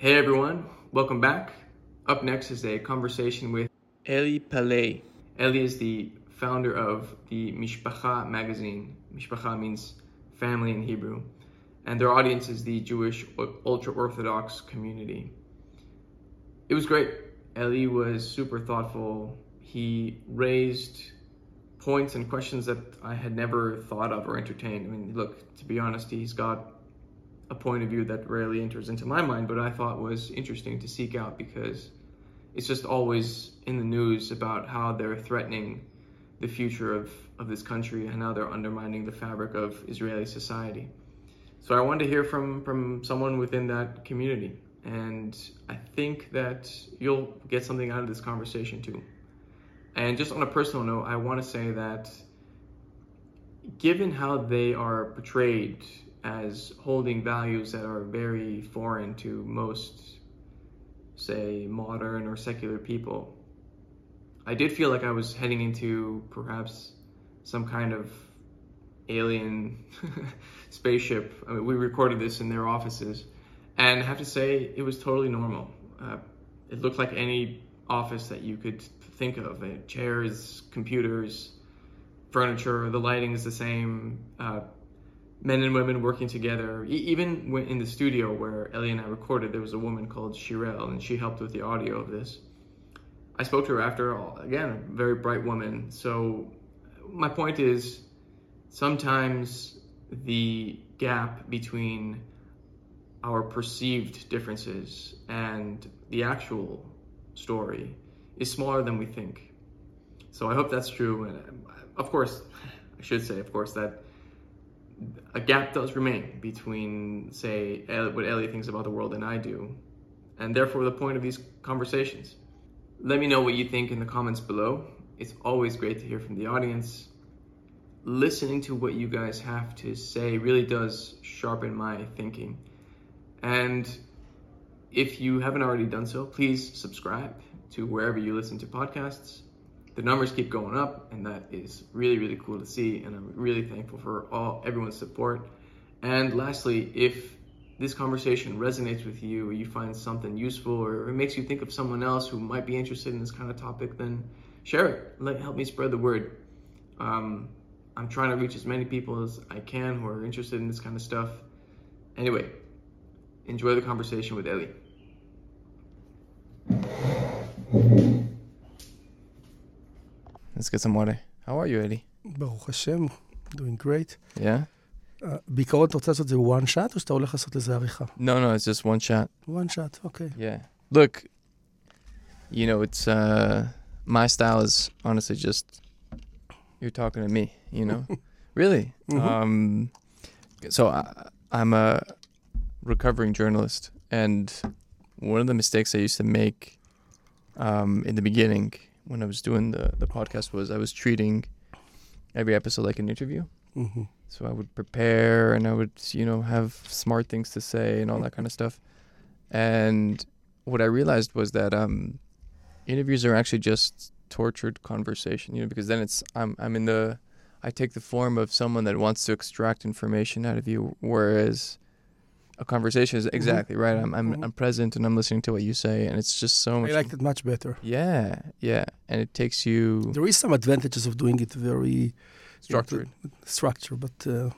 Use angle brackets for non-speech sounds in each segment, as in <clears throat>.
Hey everyone, welcome back. Up next is a conversation with Eli Paley. Eli is the founder of the Mishpacha magazine. Mishpacha means family in Hebrew. And their audience is the Jewish ultra Orthodox community. It was great. Eli was super thoughtful. He raised points and questions that I had never thought of or entertained. I mean, look, to be honest, he's got a point of view that rarely enters into my mind, but I thought was interesting to seek out because it's just always in the news about how they're threatening the future of, of this country and how they're undermining the fabric of Israeli society. So I wanted to hear from, from someone within that community. And I think that you'll get something out of this conversation too. And just on a personal note, I want to say that given how they are portrayed as holding values that are very foreign to most, say, modern or secular people. I did feel like I was heading into perhaps some kind of alien <laughs> spaceship. I mean, we recorded this in their offices, and I have to say, it was totally normal. Uh, it looked like any office that you could think of uh, chairs, computers, furniture, the lighting is the same. Uh, men and women working together. E- even in the studio where Eli and I recorded, there was a woman called Shirel, and she helped with the audio of this. I spoke to her after all. Again, a very bright woman. So my point is, sometimes the gap between our perceived differences and the actual story is smaller than we think. So I hope that's true. And of course, I should say, of course, that a gap does remain between, say, what Elliot thinks about the world and I do, and therefore the point of these conversations. Let me know what you think in the comments below. It's always great to hear from the audience. Listening to what you guys have to say really does sharpen my thinking. And if you haven't already done so, please subscribe to wherever you listen to podcasts the numbers keep going up, and that is really, really cool to see. And I'm really thankful for all everyone's support. And lastly, if this conversation resonates with you, or you find something useful, or it makes you think of someone else who might be interested in this kind of topic, then share it. Let help me spread the word. Um, I'm trying to reach as many people as I can who are interested in this kind of stuff. Anyway, enjoy the conversation with Eli. Let's get some water. How are you, Eddie? ברוך השם, doing great. Yeah? Uh, בעיקרון אתה רוצה לעשות את זה one shot או שאתה הולך לעשות לזה עריכה? No, no, it's just one shot. one shot, okay. Yeah. Look, you know, it's, uh, my style is honestly just, you're talking to me, you know? <laughs> really. Mhm. Um, so I, I'm a recovering journalist, and one of the mistakes I used to make um, in the beginning when I was doing the, the podcast was I was treating every episode like an interview. hmm So I would prepare and I would, you know, have smart things to say and all that kind of stuff. And what I realized was that um, interviews are actually just tortured conversation, you know, because then it's I'm I'm in the I take the form of someone that wants to extract information out of you, whereas a conversation is exactly right. I'm I'm, Mhm. I'm present and I'm listening to what you say, and it's just so much. I liked it much better. Yeah, yeah, and it takes you There is some advantages of doing it very structured. structured, but uh,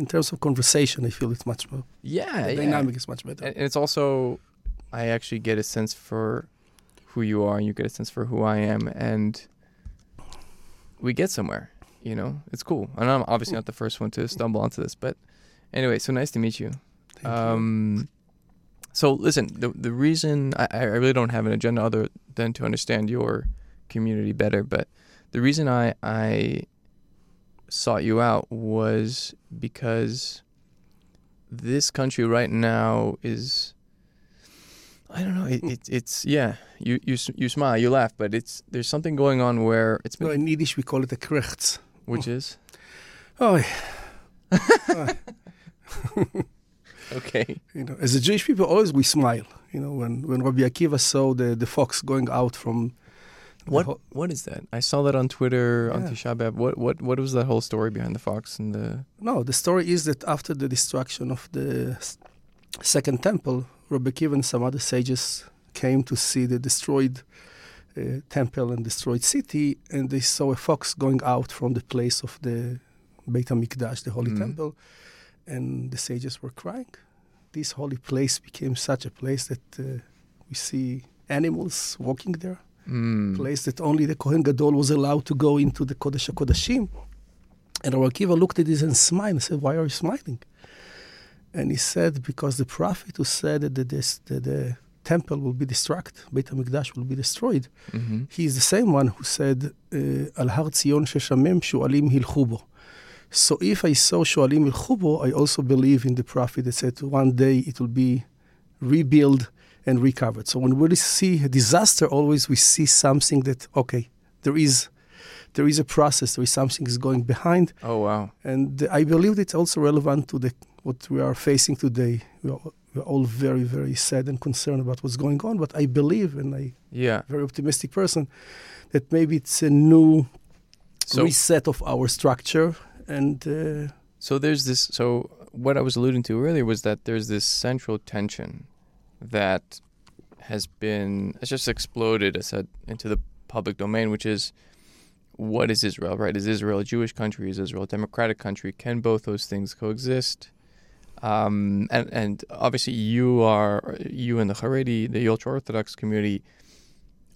in terms of conversation, I feel it's much more. Yeah, the yeah. dynamic is much better. And and it's also, I actually get a sense for who you are, and you get a sense for who I am, and we get somewhere. You know, it's cool. And I'm obviously not the first one to stumble onto this, but anyway, so nice to meet you. Um, so listen, the the reason I, I really don't have an agenda other than to understand your community better, but the reason I I sought you out was because this country right now is I don't know it, it it's yeah you you you smile you laugh but it's there's something going on where it's No, been in Yiddish, we call it a krechts. which is? Oh, <laughs> <laughs> okay you know, as a Jewish people, always we smile. You know, when, when Rabbi Akiva saw the, the fox going out from what ho- what is that I saw that on Twitter on Yeah. Tisha B'av what what what was that whole story behind the fox and the No, the story is that after the destruction of the second temple, Rabbi Akiva and some other sages came to see the destroyed uh, temple and destroyed city, and they saw a fox going out from the place of the Beit HaMikdash, the holy Mm. temple, and the sages were crying. This holy place became such a place that uh, we see animals walking there, Mm. place that only the Kohen Gadol was allowed to go into the Kodesh HaKodashim. And Rabbi Akiva looked at this and smiled and said, Why are you smiling? And he said, Because the prophet who said that the, this, that the temple will be destroyed, Beit HaMikdash will be destroyed, hmm he is the same one who said, uh, Al Har Tzion Sheshamem Shu'alim Hilchu Bo. So if I saw Shu'alim Hilchu Bo, I also believe in the prophet that said one day it will be rebuilt and recovered. So when we see a disaster, always we see something that, okay, there is there is a process, there is something is going behind. Oh wow. And I believe it's also relevant to the what we are facing today. We are, we are all very, very sad and concerned about what's going on. But I believe, and I Yeah. very optimistic person, that maybe it's a new So reset of our structure. And uh, So there's this. So what I was alluding to earlier was that there's this central tension that has been has just exploded, I said, into the public domain, which is what is Israel, right? Is Israel a Jewish country? Is Israel a democratic country? Can both those things coexist? Um, and and obviously you are you and the Haredi, the ultra Orthodox community,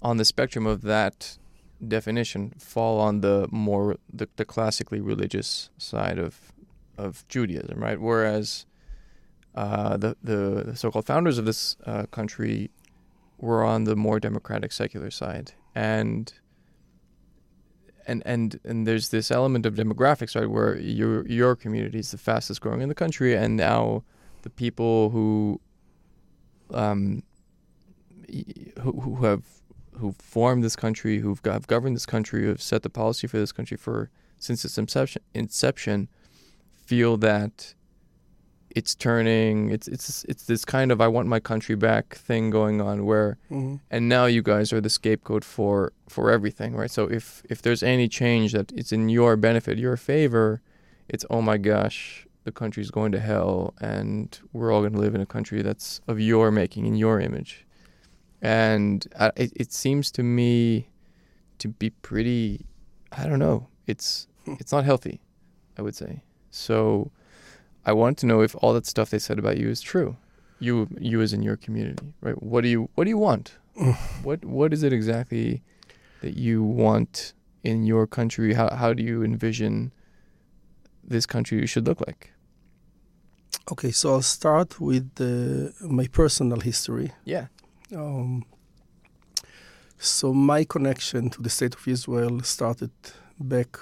on the spectrum of that definition fall on the more the, the classically religious side of of Judaism, right? Whereas uh, the, the so-called founders of this uh, country were on the more democratic secular side, and and and and there's this element of demographics, right, where your your community is the fastest growing in the country, and now the people who um who, who have who formed this country, who've have governed this country, who have set the policy for this country for since its inception, inception feel that it's turning. It's it's it's this kind of I want my country back thing going on where, mhm. and now you guys are the scapegoat for for everything, right? So if if there's any change that it's in your benefit, your favor, it's oh my gosh, the country's going to hell, and we're all going to live in a country that's of your making, in your image and I, it, it seems to me to be pretty i don't know it's it's not healthy i would say. So i want to know if all that stuff they said about you is true. You you as in your community right? What do you what do you want? <sighs> What what is it exactly that you want in your country? How how do you envision this country should look like? Okay, so I'll start with uh, my personal history. yeah Um, so my connection to the state of Israel started back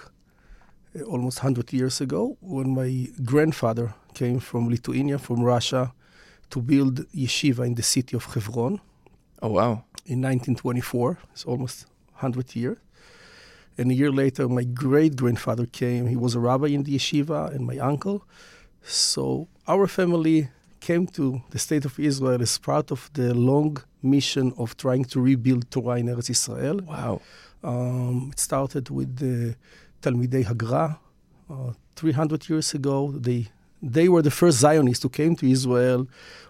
uh, almost 100 years ago when my grandfather came from Lithuania, from Russia, to build yeshiva in the city of Hebron oh wow in 1924. It's almost 100 years. And a year later, my great grandfather came. He was a rabbi in the yeshiva, and my uncle. So our family came to the state of Israel as part of the long mission of trying to rebuild Torah in Eretz Israel. wow Um, it started with the Talmidei Hagra uh, 300 years ago. They they were the first Zionists who came to Israel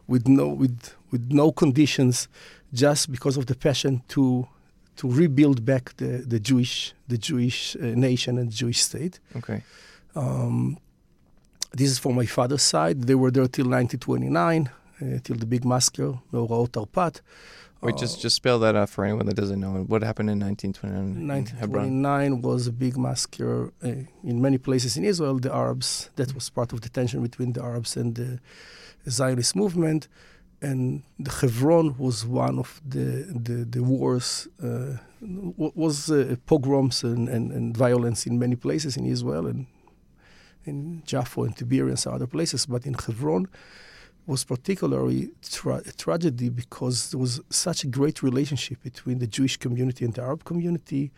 with no with with no conditions, just because of the passion to to rebuild back the, the Jewish the Jewish uh, nation and Jewish state. okay Um, this is from my father's side. They were there till 1929, uh, till the big massacre, Meoraot Tarpat. Wait, just just spell that out for anyone that doesn't know. What happened in 1929 in 1929 was a big massacre uh, in many places in Israel. The Arabs, that was part of the tension between the Arabs and the Zionist movement. And the Hebron was one of the the, the wars, uh, was uh, pogroms and, and, and violence in many places in Israel and in Jaffa and Tiberias and other places. But in Hebron, was particularly tra- a tragedy because there was such a great relationship between the Jewish community and the Arab community.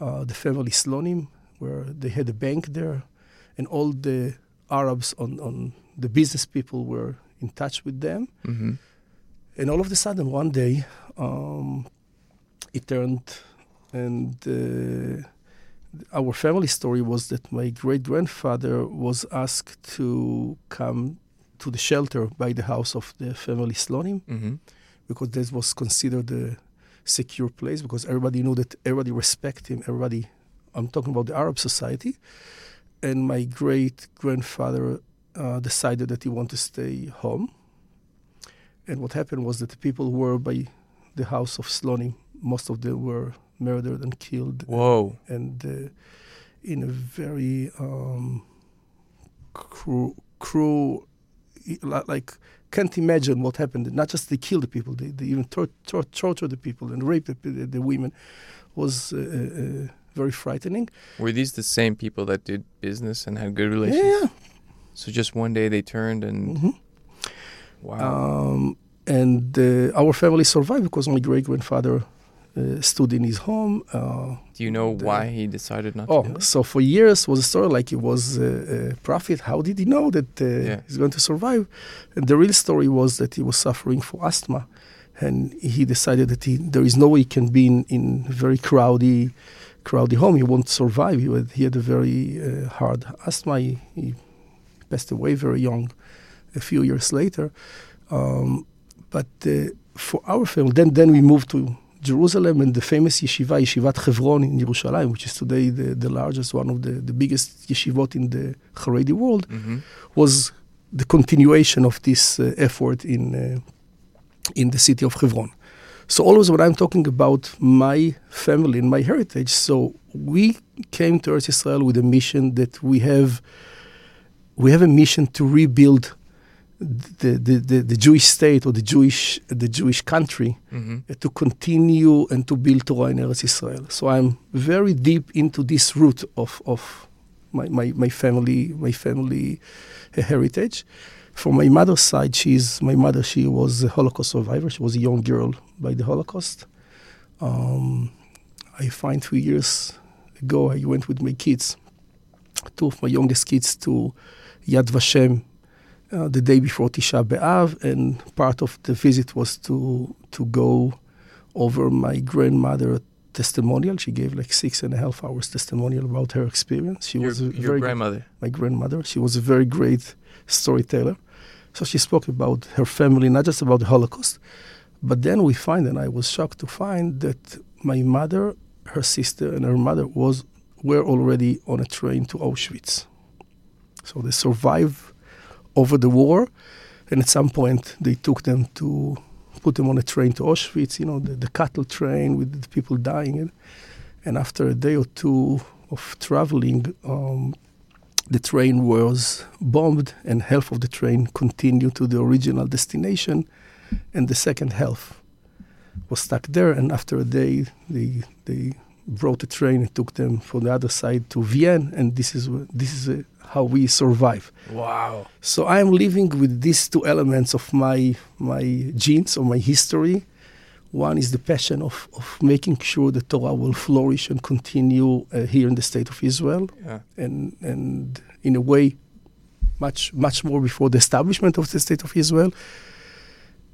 Uh, the family Slonim, where they had a bank there, and all the Arabs on, on the business people were in touch with them. Mm-hmm. And all of a sudden, one day, um, it turned, and uh, our family story was that my great grandfather was asked to come to the shelter by the house of the family Slonim Mm-hmm. because this was considered a secure place because everybody knew that everybody respect him. Everybody, I'm talking about the Arab society, and my great grandfather uh, decided that he wanted to stay home. And what happened was that the people who were by the house of Slonim, most of them were murdered and killed Whoa. and uh, in a very um, cruel, cruel, like can't imagine what happened. Not just they killed the people, they, they even tor- tor- tortured the people and raped the, the, the women. Was uh, uh, very frightening. Were these the same people that did business and had good relations? Yeah. So just one day they turned and hmm wow. Um, and uh, our family survived because my great grandfather uh, stood in his home. Uh, do you know why he decided not to Oh, so for years was a story like he was a, a prophet. How did he know that uh, Yeah. he's going to survive? And the real story was that he was suffering for asthma, and he decided that he, there is no way he can be in, in very crowded crowdy home. He won't survive. He had, he had a very uh, hard asthma. He, he passed away very young, a few years later. Um, but uh, for our family, then then we moved to Jerusalem and the famous yeshiva, Yeshivat Hebron in Jerusalem, which is today the, the largest, one of the, the biggest yeshivot in the Haredi world, Mm-hmm. was the continuation of this uh, effort in, uh, in the city of Hebron. So always when I'm talking about my family and my heritage, so we came to Eretz Israel with a mission that we have, we have a mission to rebuild the, the, the, Jewish state or the Jewish, the Jewish country Mm-hmm. to continue and to build Torah in Eretz Israel. So I'm very deep into this root of, of my, my, my family my family heritage. From my mother's side, she's my mother. She was a Holocaust survivor. She was a young girl by the Holocaust. Um, I find three years ago I went with my kids, two of my youngest kids, to Yad Vashem uh, the day before Tisha B'Av, and part of the visit was to to go over my grandmother testimonial. She gave like six and a half hours testimonial about her experience. She Your, was your very grandmother. my grandmother. She was a very great storyteller. So she spoke about her family, not just about the Holocaust. But then we find, and I was shocked to find that my mother, her sister, and her mother was were already on a train to Auschwitz. So they survived over the war, and at some point they took them to put them on a train to Auschwitz. You know, the, the cattle train with the people dying, and, after a day or two of traveling, um, the train was bombed, and half of the train continued to the original destination, and the second half was stuck there. And after a day, they they brought a train and took them from the other side to Vienna, and this is this is uh, how we survive. Wow. So I am living with these two elements of my my genes or my history. One is the passion of, of making sure the Torah will flourish and continue uh, here in the state of Israel Yeah. and and in a way much much more before the establishment of the state of Israel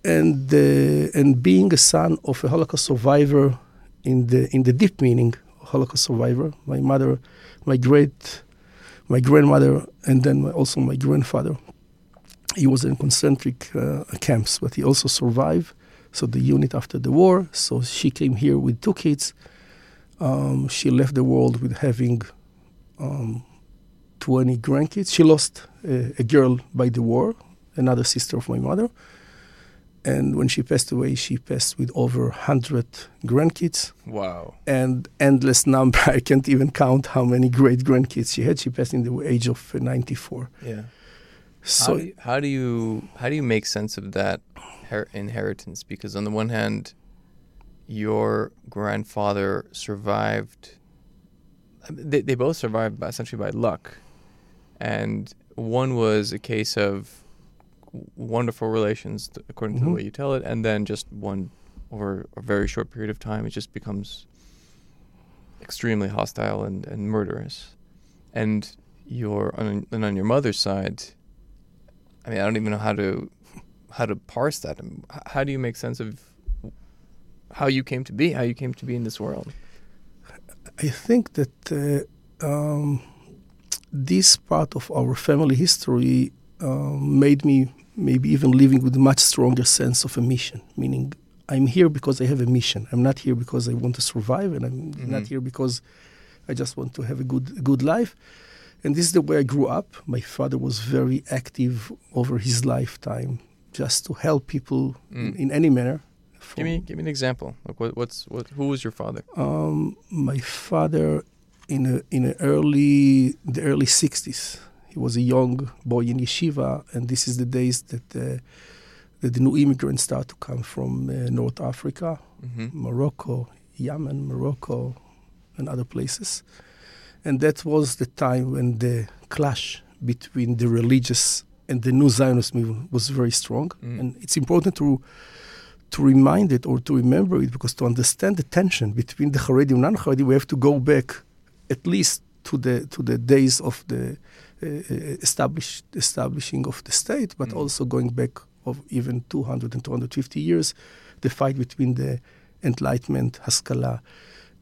and uh, and being a son of a Holocaust survivor in the in the deep meaning Holocaust survivor my mother my great my grandmother and then also my grandfather he was in concentric uh, camps but he also survived so the unit after the war so she came here with two kids um, she left the world with having um, 20 grandkids. She lost a, a girl by the war, another sister of my mother. And when she passed away, she passed with over 100 grandkids Wow. and endless number. <laughs> I can't even count how many great grandkids she had. She passed in the age of uh, 94. Yeah. So you, how do you how do you make sense of that her- inheritance? Because on the one hand, your grandfather survived. They they both survived by, essentially by luck, and one was a case of wonderful relations, according to Mhm. the way you tell it, and then just one over a very short period of time, it just becomes extremely hostile and, and murderous. And your on, and on your mother's side, I mean, I don't even know how to how to parse that. How do you make sense of how you came to be, how you came to be in this world? I think that uh, um, this part of our family history um, made me maybe even living with a much stronger sense of a mission, meaning I'm here because I have a mission. I'm not here because I want to survive, and I'm mm-hmm. not here because I just want to have a good good life. And this is the way I grew up. My father was very active over his lifetime, just to help people mm. in, in, any manner. Give me give me an example. Like what, what's what? Who was your father? Um, my father, in a, in a early the early '60s, he was a young boy in yeshiva, and this is the days that. Uh, that the new immigrants start to come from uh, North Africa, mm-hmm. Morocco, Yemen, Morocco, and other places. And that was the time when the clash between the religious and the new Zionist movement was very strong. Mm. And it's important to to remind it or to remember it because to understand the tension between the Haredi and non-Haredi, we have to go back at least to the to the days of the uh, establish, establishing of the state, but mm. also going back of even 200 and 250 years, the fight between the Enlightenment, Haskalah,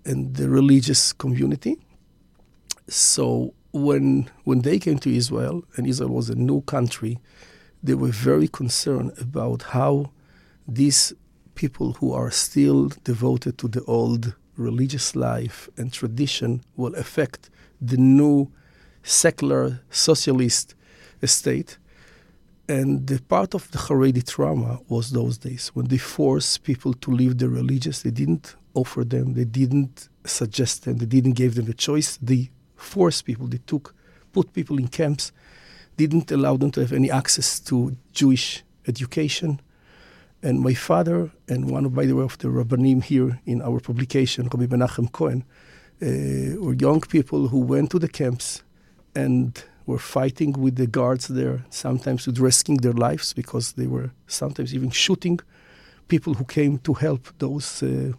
and the religious community. So when when they came to Israel, and Israel was a new country, they were very concerned about how these people who are still devoted to the old religious life and tradition will affect the new secular socialist state and the part of the Haredi trauma was those days when they forced people to leave the religious. They didn't offer them, they didn't suggest them, they didn't give them the choice. They forced people, they took, put people in camps, didn't allow them to have any access to Jewish education. And my father and one of, by the way, of the Rabbanim here in our publication, Rabbi Menachem Cohen, uh, were young people who went to the camps and were fighting with the guards there, sometimes with risking their lives because they were sometimes even shooting people who came to help those uh,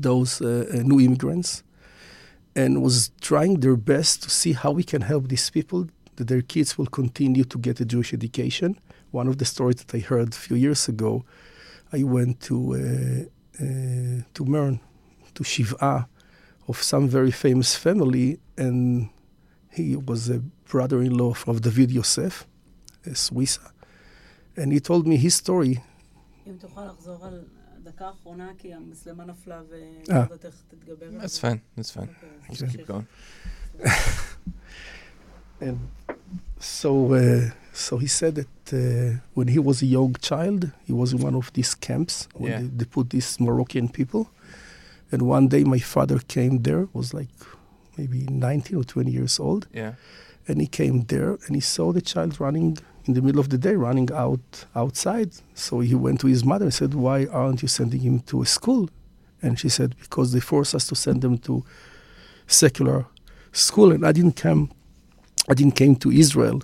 those uh, uh, new immigrants, and was trying their best to see how we can help these people that their kids will continue to get a Jewish education. One of the stories that I heard a few years ago, I went to uh, uh, to Mern, to Shiva, of some very famous family, and he was a brother-in-law of David Yosef, a Swiss, and he told me his story. Ah. That's fine, that's fine. Okay. Just keep going. <laughs> and so, uh, so he said that uh, when he was a young child, he was in one of these camps where yeah. they, they put these Moroccan people. And one day my father came there, was like maybe 19 or 20 years old. Yeah. And he came there and he saw the child running in the middle of the day, running out outside. So he went to his mother and said, Why aren't you sending him to a school? And she said, Because they force us to send them to secular school. And I didn't come, I didn't came to Israel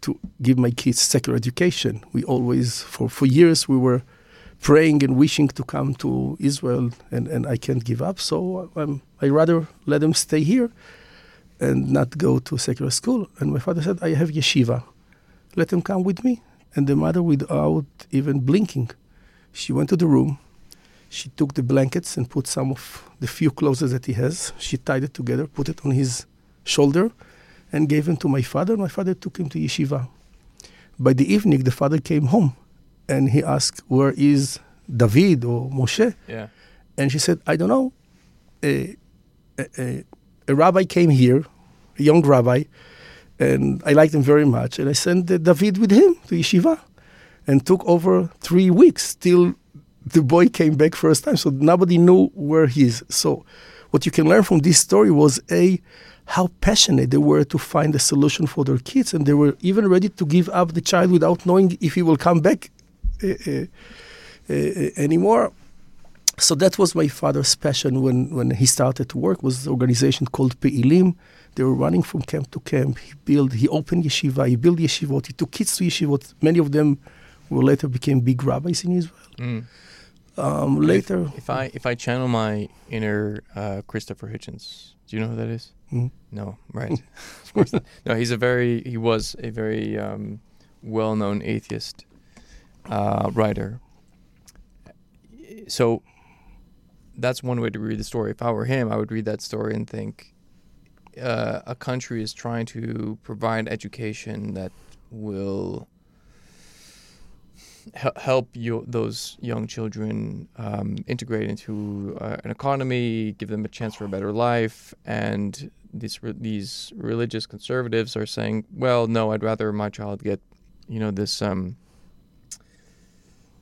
to give my kids secular education. We always, for, for years, we were praying and wishing to come to Israel, and, and I can't give up. So I'm, I rather let them stay here and not go to secular school. And my father said, I have yeshiva. Let them come with me. And the mother, without even blinking, she went to the room. She took the blankets and put some of the few clothes that he has. She tied it together, put it on his shoulder, and gave them to my father. My father took him to yeshiva. By the evening, the father came home and he asked, Where is David or Moshe? Yeah. And she said, I don't know. A, a, a, rabbi came here, a young rabbi, and I liked him very much. And I sent David with him to yeshiva and took over three weeks till the boy came back first time. So nobody knew where he is. So what you can learn from this story was A, how passionate they were to find a solution for their kids. And they were even ready to give up the child without knowing if he will come back anymore. So that was my father's passion when, when he started to work. Was an organization called Peilim. They were running from camp to camp. He built, he opened yeshiva, he built yeshivot, he took kids to yeshivot. Many of them were later became big rabbis in Israel. Mm. Um, later, if, if, I if I channel my inner uh, Christopher Hitchens, do you know who that is? Mm. No, right? <laughs> of course not. No, he's a very he was a very um, well-known atheist uh, writer. So that's one way to read the story. If I were him, I would read that story and think uh, a country is trying to provide education that will help you, those young children um, integrate into uh, an economy, give them a chance for a better life, and these re- these religious conservatives are saying, well, no, I'd rather my child get, you know, this um,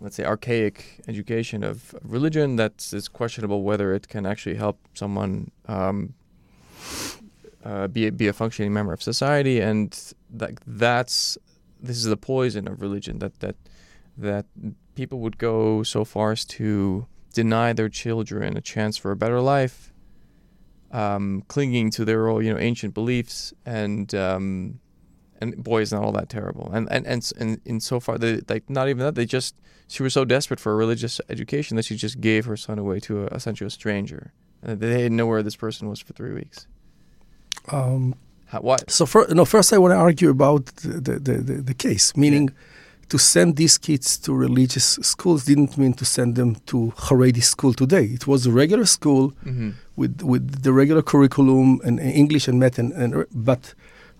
let's say archaic education of religion that's is questionable whether it can actually help someone um, uh, be a, be a functioning member of society, and that that's this is the poison of religion that that that people would go so far as to deny their children a chance for a better life, um, clinging to their old, you know ancient beliefs, and um, and boy, is not all that terrible. And and and and in so far, they, like not even that, they just she was so desperate for a religious education that she just gave her son away to a, essentially a stranger. And they didn't know where this person was for three weeks. Um, How, what? So for, no, first I want to argue about the, the, the, the case, meaning yeah. to send these kids to religious schools didn't mean to send them to Haredi school today. It was a regular school mm-hmm. with with the regular curriculum and English and math, and, and but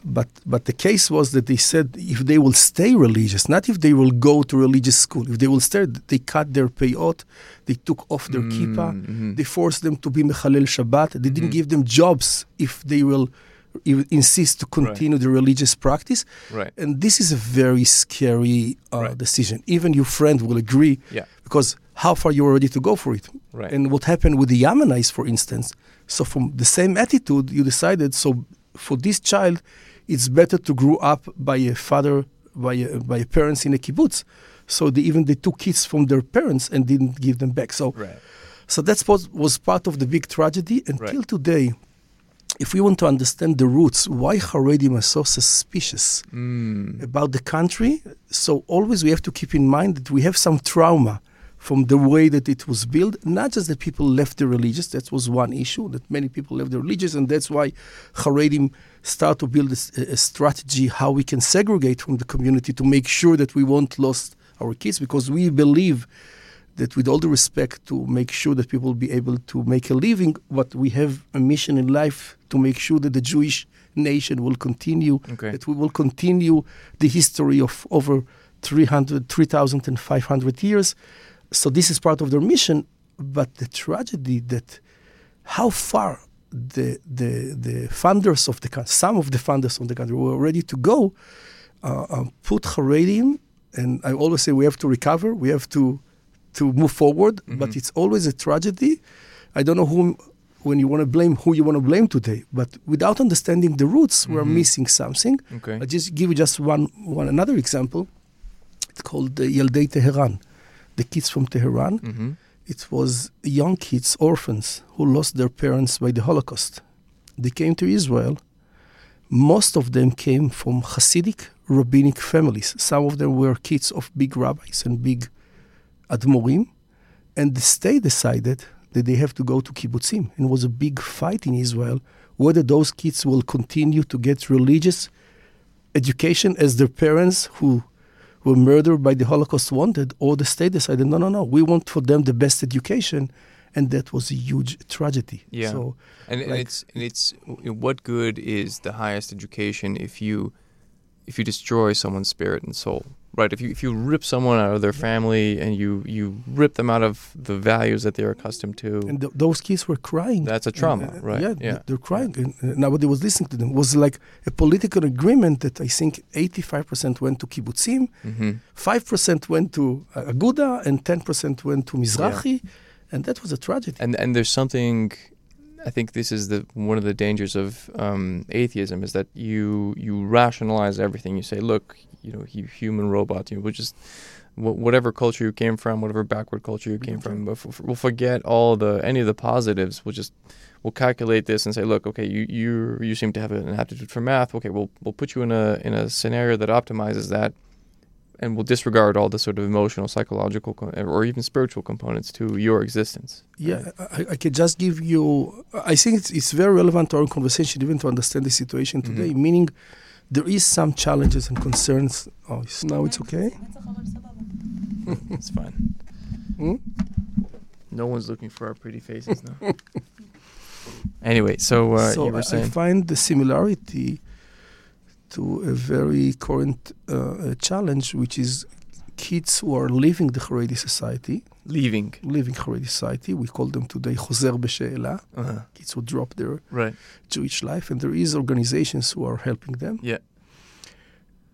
but but the case was that they said if they will stay religious, not if they will go to religious school. If they will stay, they cut their payot, they took off their mm-hmm. kippah, mm-hmm. they forced them to be mechalel Shabbat. They didn't mm-hmm. give them jobs if they will insist to continue right. the religious practice. Right. And this is a very scary uh, right. decision. Even your friend will agree. Yeah. Because how far you are ready to go for it. Right. And what happened with the Yemenites, for instance. So from the same attitude, you decided. So for this child, it's better to grow up by a father, by a, by a parents in a kibbutz. So they even they took kids from their parents and didn't give them back. So, right. so that was, was part of the big tragedy until right. today if we want to understand the roots, why Haredim are so suspicious mm. about the country, so always we have to keep in mind that we have some trauma from the way that it was built. Not just that people left the religious, that was one issue, that many people left the religious, and that's why Haredim start to build a, a, strategy how we can segregate from the community to make sure that we won't lose our kids, because we believe that with all the respect to make sure that people will be able to make a living, but we have a mission in life to make sure that the Jewish nation will continue, okay. that we will continue the history of over 300, 3,500 years. So this is part of their mission. But the tragedy that how far the, the, the funders of the country, some of the funders of the country were ready to go, uh, uh, put Haredim, and I always say we have to recover, we have to to move forward, mm-hmm. but it's always a tragedy. I don't know whom, when you want to blame, who you want to blame today. But without understanding the roots, mm-hmm. we're missing something. Okay. I'll just give you just one, one another example. It's called the Yaldei Tehran, the kids from Tehran. Mm-hmm. It was young kids, orphans, who lost their parents by the Holocaust. They came to Israel. Most of them came from Hasidic rabbinic families. Some of them were kids of big rabbis and big Admorim, and the state decided that they have to go to kibbutzim. And it was a big fight in Israel whether those kids will continue to get religious education as their parents who were murdered by the Holocaust wanted, or the state decided, no, no, no, we want for them the best education. And that was a huge tragedy. Yeah. So, and, like, and it's and it's what good is the highest education if you if you destroy someone's spirit and soul? right? If you if you rip someone out of their family and you you rip them out of the values that they're accustomed to, and th- those kids were crying. That's a trauma, uh, right? Yeah, yeah. they're crying. And uh, nobody was listening to them. It was like a political agreement that I think 85% went to kibbutzim, mm-hmm. 5% went to uh, Aguda, and 10% went to Mizrahi, yeah. and that was a tragedy. And and there's something I think this is the one of the dangers of um, atheism is that you you rationalize everything. You say, look, you know, human robot. You know, we'll just whatever culture you came from, whatever backward culture you came from, we'll forget all the any of the positives. We'll just we'll calculate this and say, look, okay, you you you seem to have an aptitude for math. Okay, we'll we'll put you in a in a scenario that optimizes that and will disregard all the sort of emotional, psychological, or even spiritual components to your existence. Yeah, I, I can just give you. I think it's, it's very relevant to our conversation, even to understand the situation mm-hmm. today. Mm-hmm. Meaning, there is some challenges and concerns. Oh, now it's okay. <laughs> it's fine. Hmm? No one's looking for our pretty faces now. <laughs> anyway, so, uh, so you were saying. I find the similarity to a very current uh, challenge, which is kids who are leaving the Haredi society. Leaving. Leaving Haredi society. We call them today Choser B'She'ela. Uh-huh. Kids who drop their right. Jewish life. And there is organizations who are helping them. Yeah.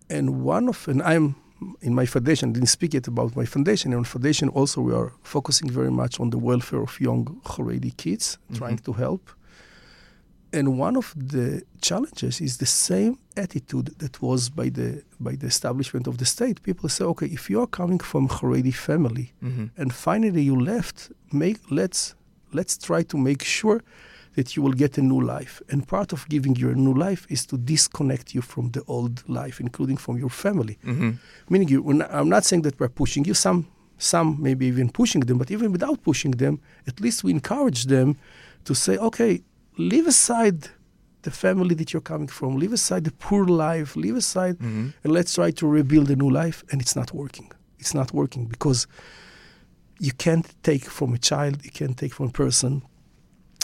And one of, and I'm in my foundation, didn't speak yet about my foundation. In foundation also we are focusing very much on the welfare of young Haredi kids, mm-hmm. trying to help. And one of the challenges is the same attitude that was by the by the establishment of the state. People say, okay, if you are coming from Haredi family mm-hmm. and finally you left, make let's let's try to make sure that you will get a new life. And part of giving you a new life is to disconnect you from the old life, including from your family. Mm-hmm. Meaning, you, I'm not saying that we're pushing you. Some, some maybe even pushing them, but even without pushing them, at least we encourage them to say, okay, leave aside the family that you're coming from, leave aside the poor life, leave aside, mm-hmm. and let's try to rebuild a new life. And it's not working. It's not working because you can't take from a child, you can't take from a person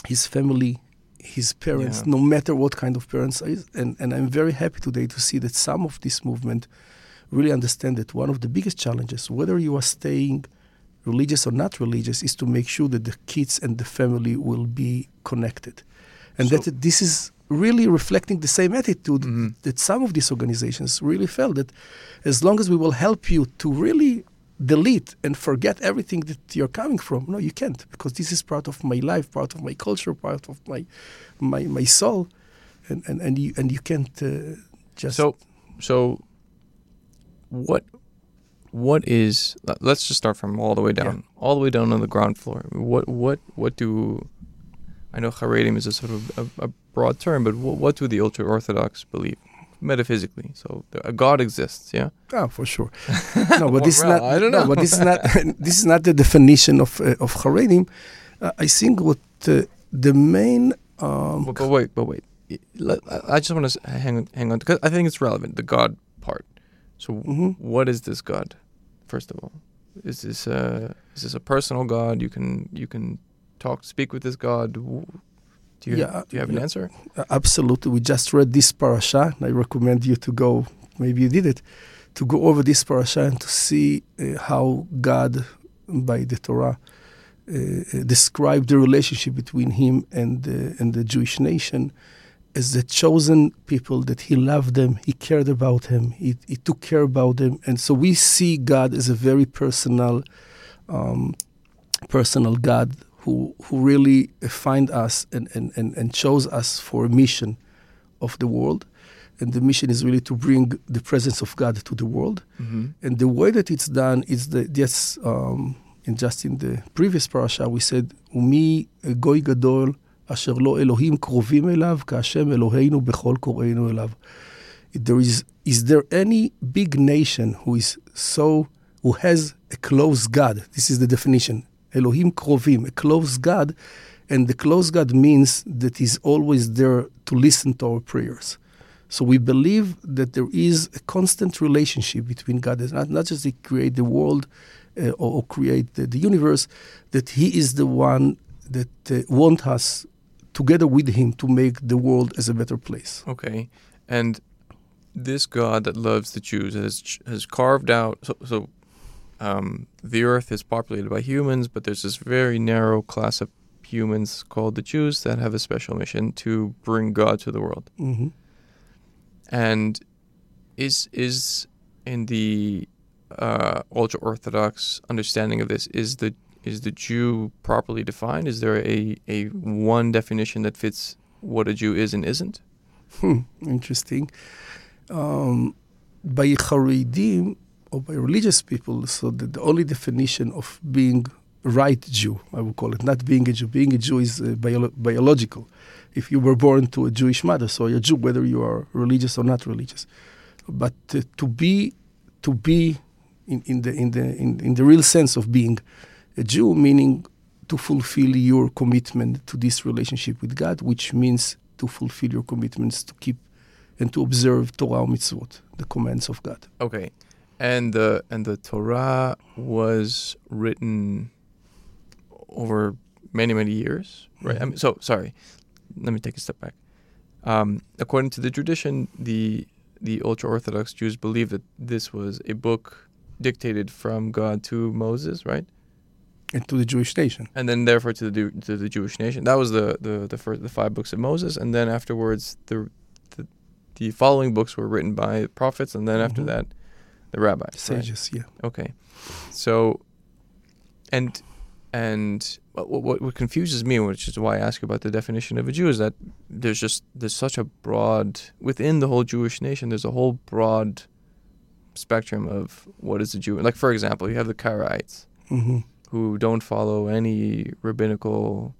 his family, his parents, yeah. no matter what kind of parents is. And, and I'm very happy today to see that some of this movement really understand that one of the biggest challenges, whether you are staying religious or not religious, is to make sure that the kids and the family will be connected. And so, that this is really reflecting the same attitude mm-hmm. that some of these organizations really felt that as long as we will help you to really delete and forget everything that you're coming from. No, you can't because this is part of my life, part of my culture, part of my my my soul, and and and you and you can't uh, just. So, so what what is? Let's just start from all the way down, yeah. all the way down on the ground floor. What what what do? I know Haredim is a sort of a, a broad term, but what, what do the ultra orthodox believe? metaphysically. So a God exists, yeah. Oh, for sure. <laughs> No, but this is not. I don't know. No, but this is not. <laughs> <laughs> this is not the definition of uh, of Haredim. Uh, I think what uh, the main. Um, but, but, wait, but wait. I just want to hang on, hang on because I think it's relevant. The God part. So, mm-hmm. what is this God? First of all, is this a is this a personal God? You can you can talk speak with this God. Do you, yeah, do you have an answer? Absolutely. We just read this parasha, and I recommend you to go, maybe you did it, to go over this parasha and to see uh, how God, by the Torah, uh, uh described the relationship between him and, and the Jewish nation as the chosen people, that he loved them, he cared about them, he, he took care about them. And so we see God as a very personal, um, personal God who, who really find us and, and, and, and chose us for a mission of the world. And the mission is really to bring the presence of God to the world. Mm-hmm. And the way that it's done is that, yes, um, and just in the previous parasha, we said, ומי גוי גדול אשר לא אלוהים קרובים אליו, כהשם אלוהינו בכל קוראינו אליו. There is, is there any big nation who is so, who has a close God? This is the definition. Elohim Krovim, a close God. And the close God means that He's always there to listen to our prayers. So we believe that there is a constant relationship between God, and not, not just He create the world uh, or, or, create the, the, universe, that He is the one that uh, want us together with Him to make the world as a better place. Okay, and this God that loves the Jews has has carved out. So, so um, the earth is populated by humans, but there's this very narrow class of humans called the Jews that have a special mission to bring God to the world. Mm-hmm. And is is in the uh, ultra orthodox understanding of this is the is the Jew properly defined? Is there a a one definition that fits what a Jew is and isn't? Hmm, interesting. Um, by Haredim, or by religious people, so that the only definition of being right Jew, I would call it, not being a Jew. Being a Jew is uh, bio- biological. If you were born to a Jewish mother, so you're a Jew, whether you are religious or not religious. But uh, to be, to be in, in the in the in, in the real sense of being a Jew, meaning to fulfill your commitment to this relationship with God, which means to fulfill your commitments to keep and to observe Torah mitzvot, the commands of God. Okay, and the and the Torah was written over many many years, right? I mean, so sorry, let me take a step back. Um, according to the tradition, the the ultra Orthodox Jews believe that this was a book dictated from God to Moses, right? And to the Jewish nation. And then therefore to the to the Jewish nation. That was the the the first the five books of Moses, and then afterwards the the, the following books were written by prophets, and then after Mhm. that, the rabbis. right? Sages, yeah. Okay, so, and and what, what what confuses me, which is why I ask about the definition of a Jew, is that there's just there's such a broad within the whole Jewish nation. There's a whole broad spectrum of what is a Jew. Like for example, you have the Karaites hmm who don't follow any rabbinical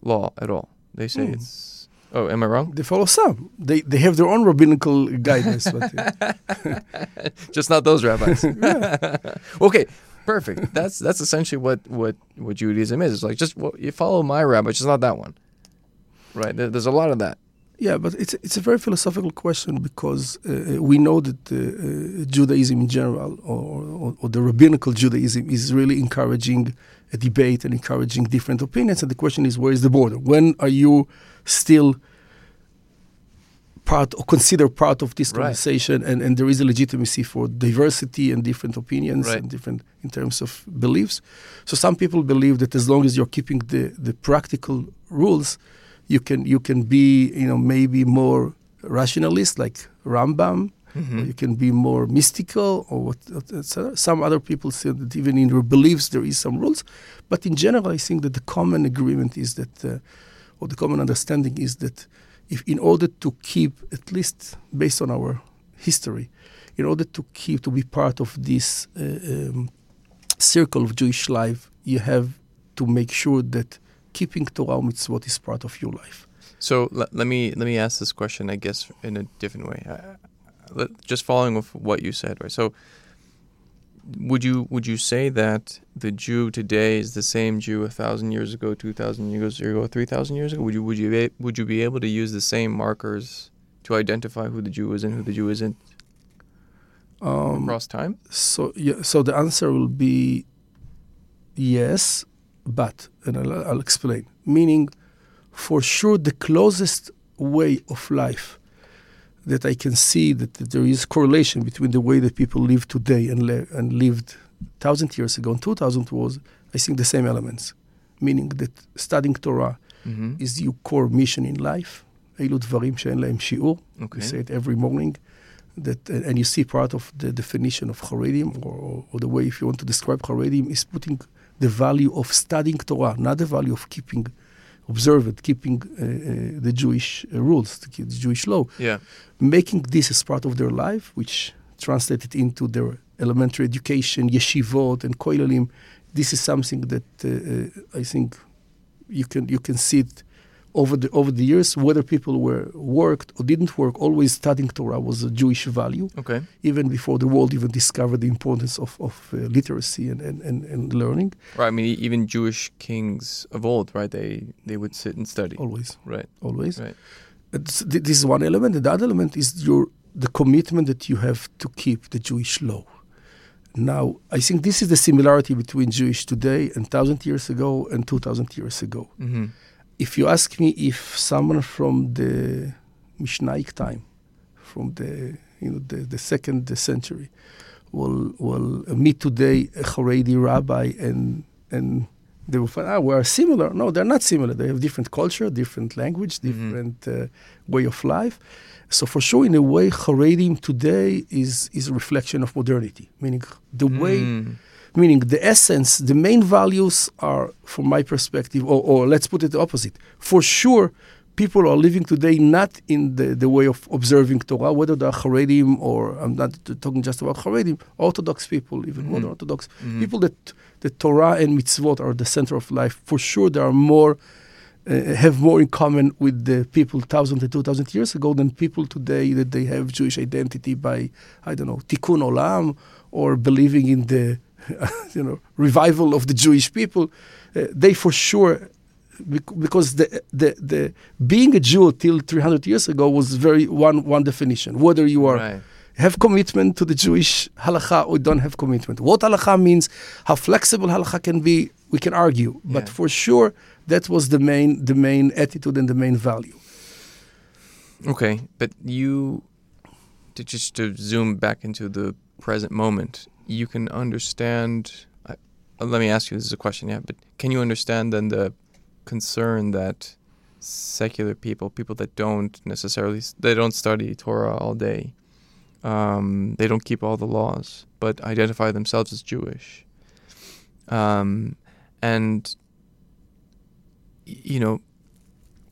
law at all. They say Hmm. it's. Oh, am I wrong? They follow some. They they have their own rabbinical guidance. but, uh, <laughs> Just not those rabbis. <laughs> <laughs> okay, perfect. That's that's essentially what what what Judaism is. It's like just well, you follow my rabbi, just not that one. Right? There, there's a lot of that. yeah, but it's it's a very philosophical question because uh, we know that uh, uh, Judaism in general, or, or, or the rabbinical Judaism, is really encouraging a debate and encouraging different opinions. And the question is, where is the border? When are you still part or consider part of this Right. conversation and, and there is a legitimacy for diversity and different opinions Right. and different in terms of beliefs so some people believe that as long as you're keeping the, the practical rules you can you can be you know maybe more rationalist like rambam or you can be more mystical or what etc. some other people say that even in your beliefs there is some rules but in general i think that the common agreement is that uh, or the common understanding is that if in order to keep at least based on our history in order to keep to be part of this uh, um, circle of jewish life you have to make sure that keeping torah mitzvot is part of your life So let, let me let me ask this question, I guess, in a different way. Uh, just following with what you said, right? So, would you would you say that the Jew today is the same Jew a thousand years ago, two thousand years ago, three thousand years ago? Would you would you be, would you be able to use the same markers to identify who the Jew is and who the Jew isn't um, across time? So yeah, so the answer will be yes, but and I'll, I'll explain. Meaning, for sure, the closest way of life that I can see that, that there is correlation between the way that people live today and le- and lived thousand years ago and two thousand was, I think, the same elements. Meaning that studying Torah Mm-hmm. is your core mission in life. אלו דברים שאין להם שיעור. Okay. We say it every morning. That uh, and you see part of the definition of Haredim, or, or, or the way if you want to describe Haredim, is putting the value of studying Torah, not the value of keeping, observing, keeping uh, uh, the Jewish uh, rules, the, the Jewish law, Yeah. making this as part of their life, which translated into their elementary education, yeshivot and koilalim. This is something that uh, I think you can you can see it over the over the years, whether people were worked or didn't work. Always studying Torah was a Jewish value, Okay. even before the world even discovered the importance of of uh, literacy and, and, and, and learning. Right. I mean, even Jewish kings of old, right? They they would sit and study. Always, Right. always. Right. It's- this is one element. And the other element is your the commitment that you have to keep the Jewish law. Now, I think this is the similarity between Jewish today and thousand years ago and two thousand years ago. Mm-hmm. If you ask me if someone from the Mishnaic time, from the you know the, the second century, will will meet today a Haredi rabbi and and they will find ah we are similar. No, they're not similar. They have different culture, different language, Mhm. different uh, way of life. So for sure, in a way, Haredim today is is a reflection of modernity, meaning the way Mm. Meaning the essence, the main values are, from my perspective, or, or let's put it the opposite. For sure, people are living today not in the, the way of observing Torah, whether they're Haredim or I'm not talking just about Haredim, Orthodox people, even Mhm. modern Orthodox Mhm. people that the Torah and mitzvot are the center of life. For sure, there are more. Uh, have more in common with the people thousand to two thousand years ago than people today that they have Jewish identity by I don't know tikkun olam or believing in the <laughs> you know revival of the Jewish people. Uh, they for sure because the, the the being a Jew till 300 years ago was very one one definition. Whether you are Right. have commitment to the Jewish halacha or don't have commitment. What halacha means, how flexible halacha can be, we can argue. But for sure, that was the main the main attitude and the main value. Okay, but you to just to zoom back into the present moment, you can understand. Uh, let me ask you. This is a question, yeah. But can you understand then the concern that secular people, people that don't necessarily, they don't study Torah all day, um, they don't keep all the laws, but identify themselves as Jewish, um, and you know,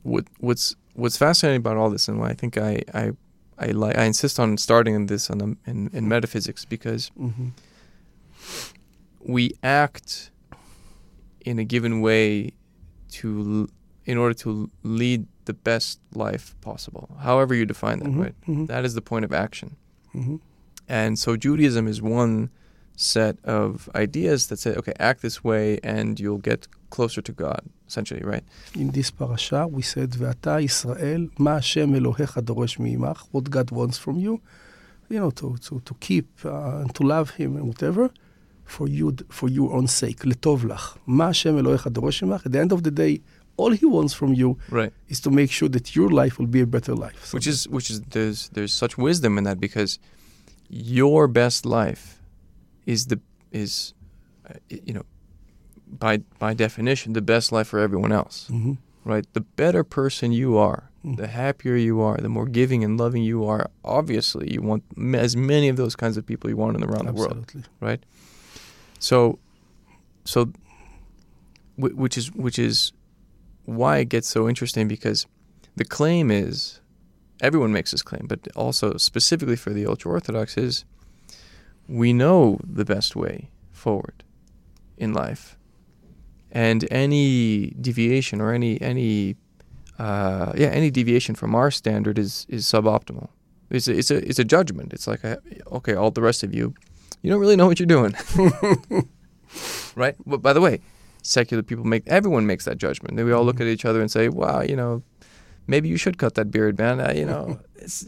what what's what's fascinating about all this, and why I think I I I, li- I insist on starting this on the, in in metaphysics because Mm-hmm. we act in a given way to in order to lead the best life possible however you define that Mhm, right mhm. that is the point of action hmm and so judaism is one set of ideas that say okay act this way and you'll get closer to God, essentially, right? In this parasha, we said, "V'ata Israel, ma Hashem Elohecha dorosh mi'imach," what God wants from you, you know, to to, to keep uh, and to love Him and whatever, for you for your own sake, Letovlach. Ma Hashem Elohecha dorosh mi'imach. At the end of the day, all He wants from you right. is to make sure that your life will be a better life. So which is which is there's there's such wisdom in that because your best life is the is uh, you know by by definition the best life for everyone else Mhm. right the better person you are Mm. the happier you are the more giving and loving you are obviously you want as many of those kinds of people you want in around the world right? So, so, which is which is why it gets so interesting because the claim is everyone makes this claim, but also specifically for the ultra orthodox is we know the best way forward in life, and any deviation or any any uh, yeah any deviation from our standard is is suboptimal. It's a, it's a it's a judgment. It's like a, okay, all the rest of you you don't really know what you're doing. <laughs> right? But by the way, secular people make everyone makes that judgment. Then we all look at each other and say, "Wow, you know, maybe you should cut that beard, man." Uh, you know, <laughs> it's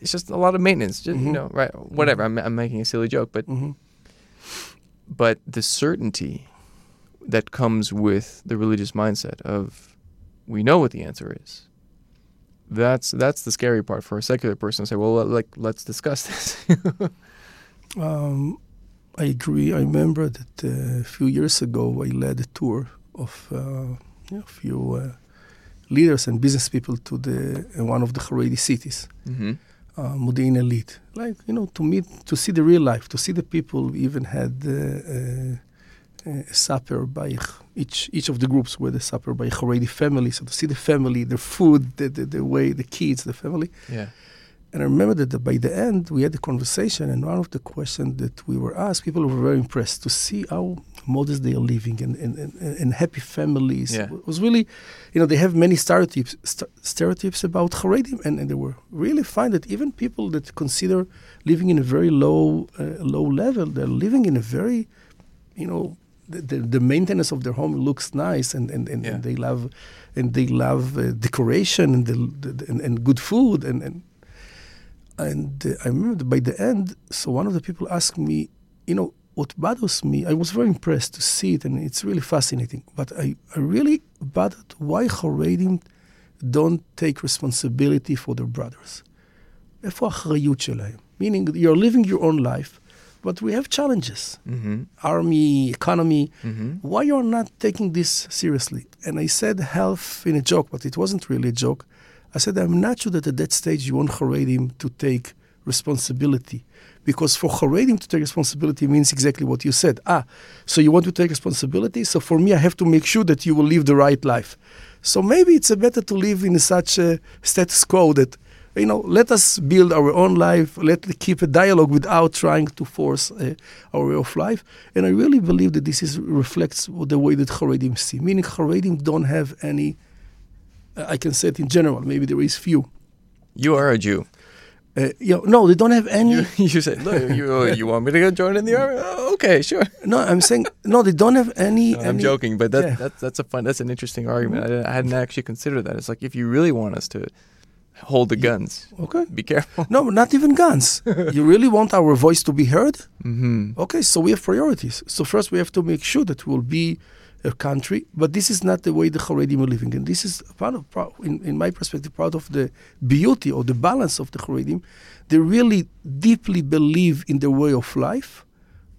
it's just a lot of maintenance. Just, You Mhm. know, right? Whatever. I'm I'm making a silly joke, but Mhm. but the certainty that comes with the religious mindset of we know what the answer is. That's that's the scary part for a secular person to say, well, like let's discuss this. <laughs> Um, I agree. I remember that uh, a few years ago I led a tour of uh, a few uh, leaders and business people to the one of the Haredi cities, mm-hmm. uh, Modi'in Illit. Like you know, to meet, to see the real life, to see the people. We even had uh, uh, a supper by each each of the groups were the supper by Haredi family. So to see the family, their food, the, the, the way the kids, the family. Yeah. And I remember that the, by the end, we had a conversation, and one of the questions that we were asked, people were very impressed to see how modest they are living and, and, and, and happy families. Yeah. It was really, you know, they have many stereotypes st- stereotypes about Haredim, and, and they were really find that even people that consider living in a very low uh, low level, they're living in a very, you know, the, the, the maintenance of their home looks nice, and, and, and, Yeah. and they love and they love uh, decoration and, the, the, and and good food and. and and uh, I remember that by the end, so one of the people asked me, you know, what bothers me, I was very impressed to see it, and it's really fascinating. But I, I really bothered why Haredim don't take responsibility for their brothers. איפה האחריות שלהם? Meaning, you're living your own life, but we have challenges. Mm-hmm. Army, economy. Mm-hmm. Why you're not taking this seriously? And I said health in a joke, but it wasn't really a joke. I said, I'm not sure that at that stage you want Haredim to take responsibility. Because for Haredim to take responsibility means exactly what you said. Ah, so you want to take responsibility? So for me, I have to make sure that you will live the right life. So maybe it's better to live in such a status quo that, you know, let us build our own life, Let's keep a dialogue without trying to force uh, our way of life. And I really believe that this is reflects the way that Haredim see. Meaning Haredim don't have any I can say it in general. Maybe there is few. You are a Jew. Uh, you know, no, they don't have any. You, <laughs> you say, look, you, you want me to go join in the army? Oh, okay, sure. no, I'm saying no, they don't have any. No, I'm joking, but that, yeah. that's that's a fun. That's an interesting argument. I, I hadn't actually considered that. It's like if you really want us to hold the guns, Okay. be careful. No, not even guns. <laughs> you really want our voice to be heard? Mm-hmm. Okay, so we have priorities. So first we have to make sure that we'll be a country, but this is not the way the Haredim are living. And this is part of, in, in my perspective, part of the beauty or the balance of the Haredim. They really deeply believe in their way of life,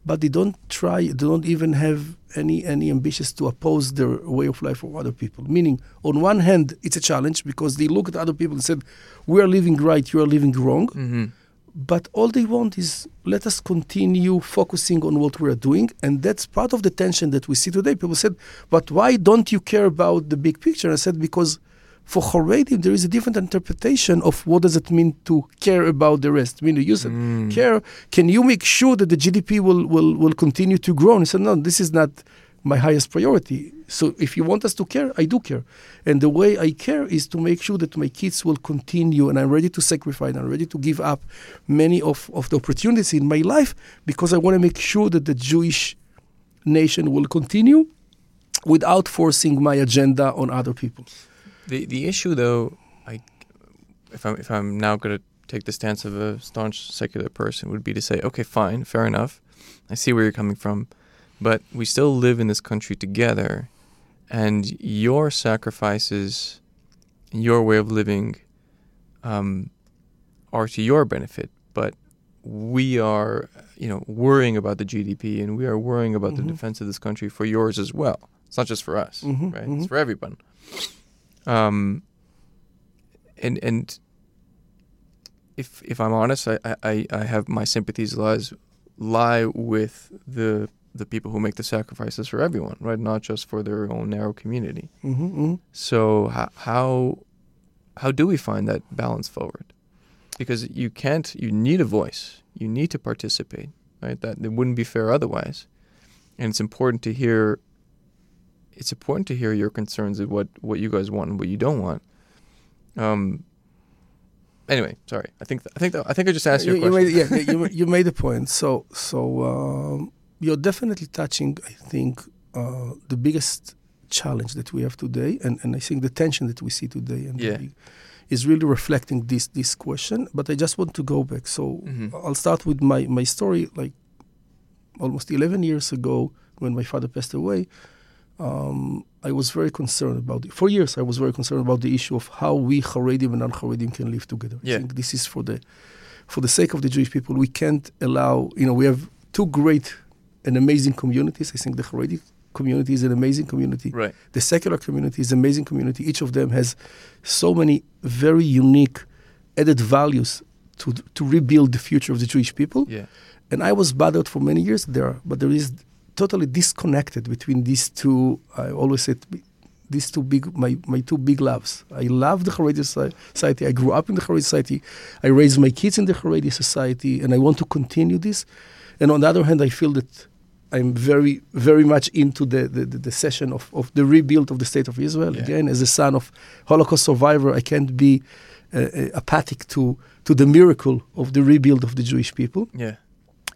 but they don't try, they don't even have any, any ambitions to oppose their way of life for other people. Meaning, on one hand, it's a challenge because they look at other people and said, we are living right, you are living wrong. Mm-hmm. But all they want is let us continue focusing on what we are doing. And that's part of the tension that we see today. People said, but why don't you care about the big picture? I said, because for Haredim, there is a different interpretation of what does it mean to care about the rest. I mean, you said, Mm. care, can you make sure that the GDP will, will, will continue to grow? And I said, no, this is not my highest priority. So if you want us to care, I do care. And the way I care is to make sure that my kids will continue and I'm ready to sacrifice, I'm ready to give up many of, of the opportunities in my life because I want to make sure that the Jewish nation will continue without forcing my agenda on other people. The the issue though, I if I'm if I'm now going to take the stance of a staunch secular person would be to say, okay, fine, fair enough. I see where you're coming from, but we still live in this country together, and your sacrifices, your way of living, um, are to your benefit. But we are, you know, worrying about the GDP, and we are worrying about Mhm. the defense of this country for yours as well. It's not just for us, Mhm, right? mhm. It's for everyone. Um, and and if if I'm honest, I, I, I have my sympathies lies lie with the the people who make the sacrifices for everyone, right? Not just for their own narrow community. Mm-hmm, So how how how do we find that balance forward? Because you can't. You need a voice. You need to participate, right? That it wouldn't be fair otherwise. And it's important to hear. It's important to hear your concerns of what what you guys want and what you don't want. Um. Anyway, sorry. I think I think I think I just asked you you, made, yeah, you, you made a <laughs> point. So, so um, you're definitely touching, I think, uh, the biggest challenge that we have today, and, and I think the tension that we see today, and Yeah. big- is really reflecting this this question. But I just want to go back. So Mhm. I'll start with my my story. Like almost 11 years ago, when my father passed away. Um, I was very concerned about it. For years, I was very concerned about the issue of how we Haredim and non-Haredim can live together. Yeah. I think this is for the for the sake of the Jewish people, we can't allow, you know, we have two great and amazing communities. I think the Haredi community is an amazing community. Right. The secular community is an amazing community. Each of them has so many very unique added values to, to rebuild the future of the Jewish people. Yeah. And I was bothered for many years there, but there is totally disconnected between these two. I always said these two big, my, my two big loves. I love the Haredi society. I grew up in the Haredi society. I raised my kids in the Haredi society, and I want to continue this. And on the other hand, I feel that I'm very, very much into the, the, the, the session of, of the rebuild of the state of Israel. Yeah. Again, as a son of Holocaust survivor, I can't be uh, uh, apathic to, to the miracle of the rebuild of the Jewish people Yeah.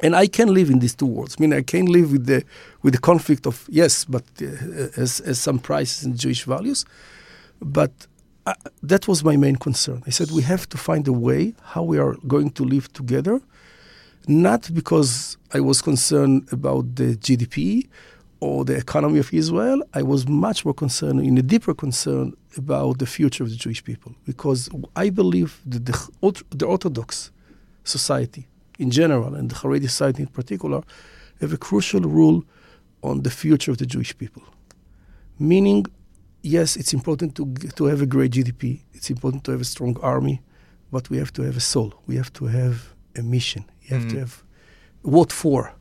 And I can live in these two worlds. I mean, I can live with the with the conflict of yes, but uh, as as some prices in Jewish values. But uh, that was my main concern. I said we have to find a way how we are going to live together, not because I was concerned about the GDP or the economy of Israel. I was much more concerned, in a deeper concern, about the future of the Jewish people, because I believe that the, the Orthodox society in general and the Haredi society in particular have a crucial role on the future of the Jewish people. Meaning, yes, it's important to, to have a great GDP, it's important to have a strong army, but we have to have a soul. We have to have a mission. You have to Mhm. have what for?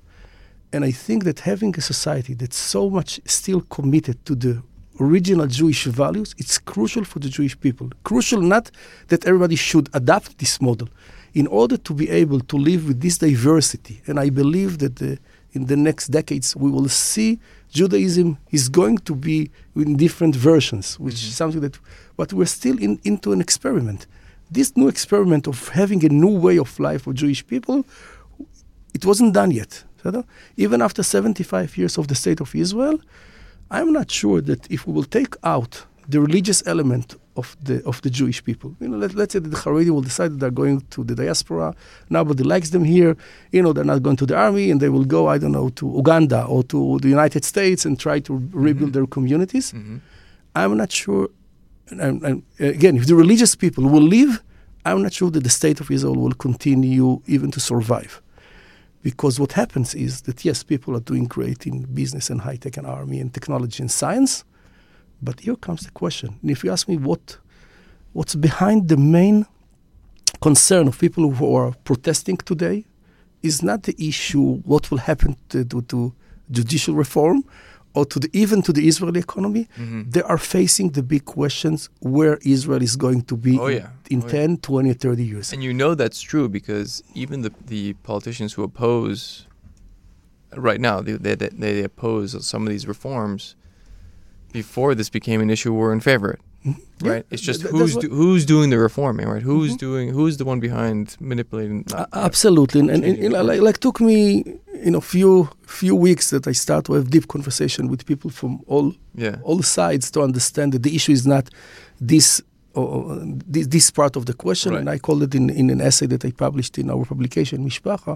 And I think that having a society that's so much still committed to the original Jewish values, it's crucial for the Jewish people. Crucial not that everybody should adopt this model in order to be able to live with this diversity. And I believe that the, in the next decades we will see Judaism is going to be in different versions, which mm-hmm. is something that, but we're still in, into an experiment. This new experiment of having a new way of life for Jewish people, it wasn't done yet. Even after 75 years of the state of Israel, I'm not sure that if we will take out the religious element of the of the Jewish people. You know, let, let's say that the Haredi will decide that they're going to the diaspora. Nobody likes them here. You know, they're not going to the army, and they will go, I don't know, to Uganda or to the United States and try to rebuild Mhm. their communities. Mm-hmm. I'm not sure. And, and, and again, if the religious people will leave, I'm not sure that the state of Israel will continue even to survive. Because what happens is that yes, people are doing great in business and high tech and army and technology and science, but here comes the question. And if you ask me what what's behind the main concern of people who are protesting today, is not the issue what will happen to, to, to judicial reform or to the, even to the Israeli economy. Mm-hmm. They are facing the big questions where Israel is going to be Oh, in, yeah. in Oh, yeah. 10, 20, 30 years. And you know that's true because even the the politicians who oppose right now they they, they oppose some of these reforms before this became an issue were in favor of it. Mm-hmm. Yeah, Right? It's just th- who's do, who's doing the reforming, right? Who's Mhm. doing who's the one behind manipulating not- absolutely, and, and, and, the like, like took me you know few few weeks that I start to have deep conversation with people from all yeah. all sides to understand that the issue is not this or this, this part of the question. Right. And I called it in, in an essay that I published in our publication Mishpacha.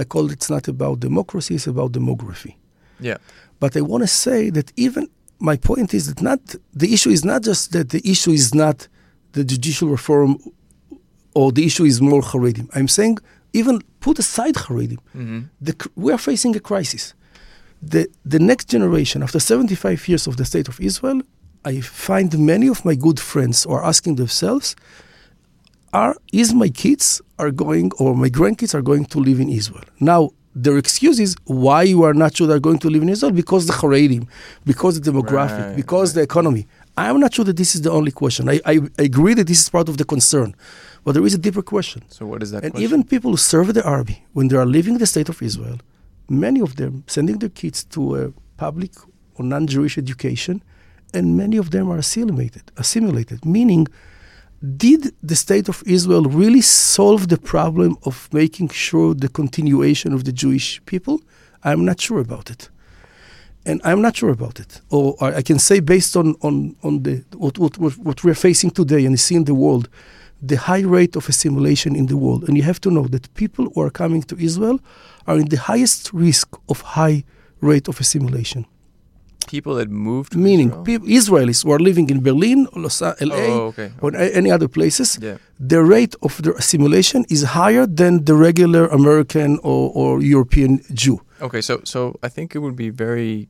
I called it it's not about democracy; it's about demography. Yeah. But I want to say that even my point is that not the issue is not just that the issue is not the judicial reform or the issue is more Haredim. I'm saying even put aside Haredim. Mm-hmm. The, we are facing a crisis. The, the next generation, after 75 years of the state of Israel, I find many of my good friends are asking themselves, are is my kids are going or my grandkids are going to live in Israel? Now, their excuse is why you are not sure they're going to live in Israel because the Haredim, because the demographic, Right, because right. the economy. I'm not sure that this is the only question. I, I, I agree that this is part of the concern, but there is a deeper question. So what is that And question? even people who serve the army, when they are leaving the state of Israel, many of them sending their kids to a public or non-Jewish education, and many of them are assimilated. Assimilated, meaning, did the state of Israel really solve the problem of making sure the continuation of the Jewish people? I'm not sure about it. And I'm not sure about it. Or I can say based on, on, on the what, what, what, we're facing today and see in the world, the high rate of assimilation in the world. And you have to know that people who are coming to Israel are in the highest risk of high rate of assimilation. People that moved to Meaning, Israel? peop Israelis who are living in Berlin, or Los LA, Oh, okay. or a- any other places, Yeah. the rate of their assimilation is higher than the regular American or, or European Jew. Okay, so so I think it would be very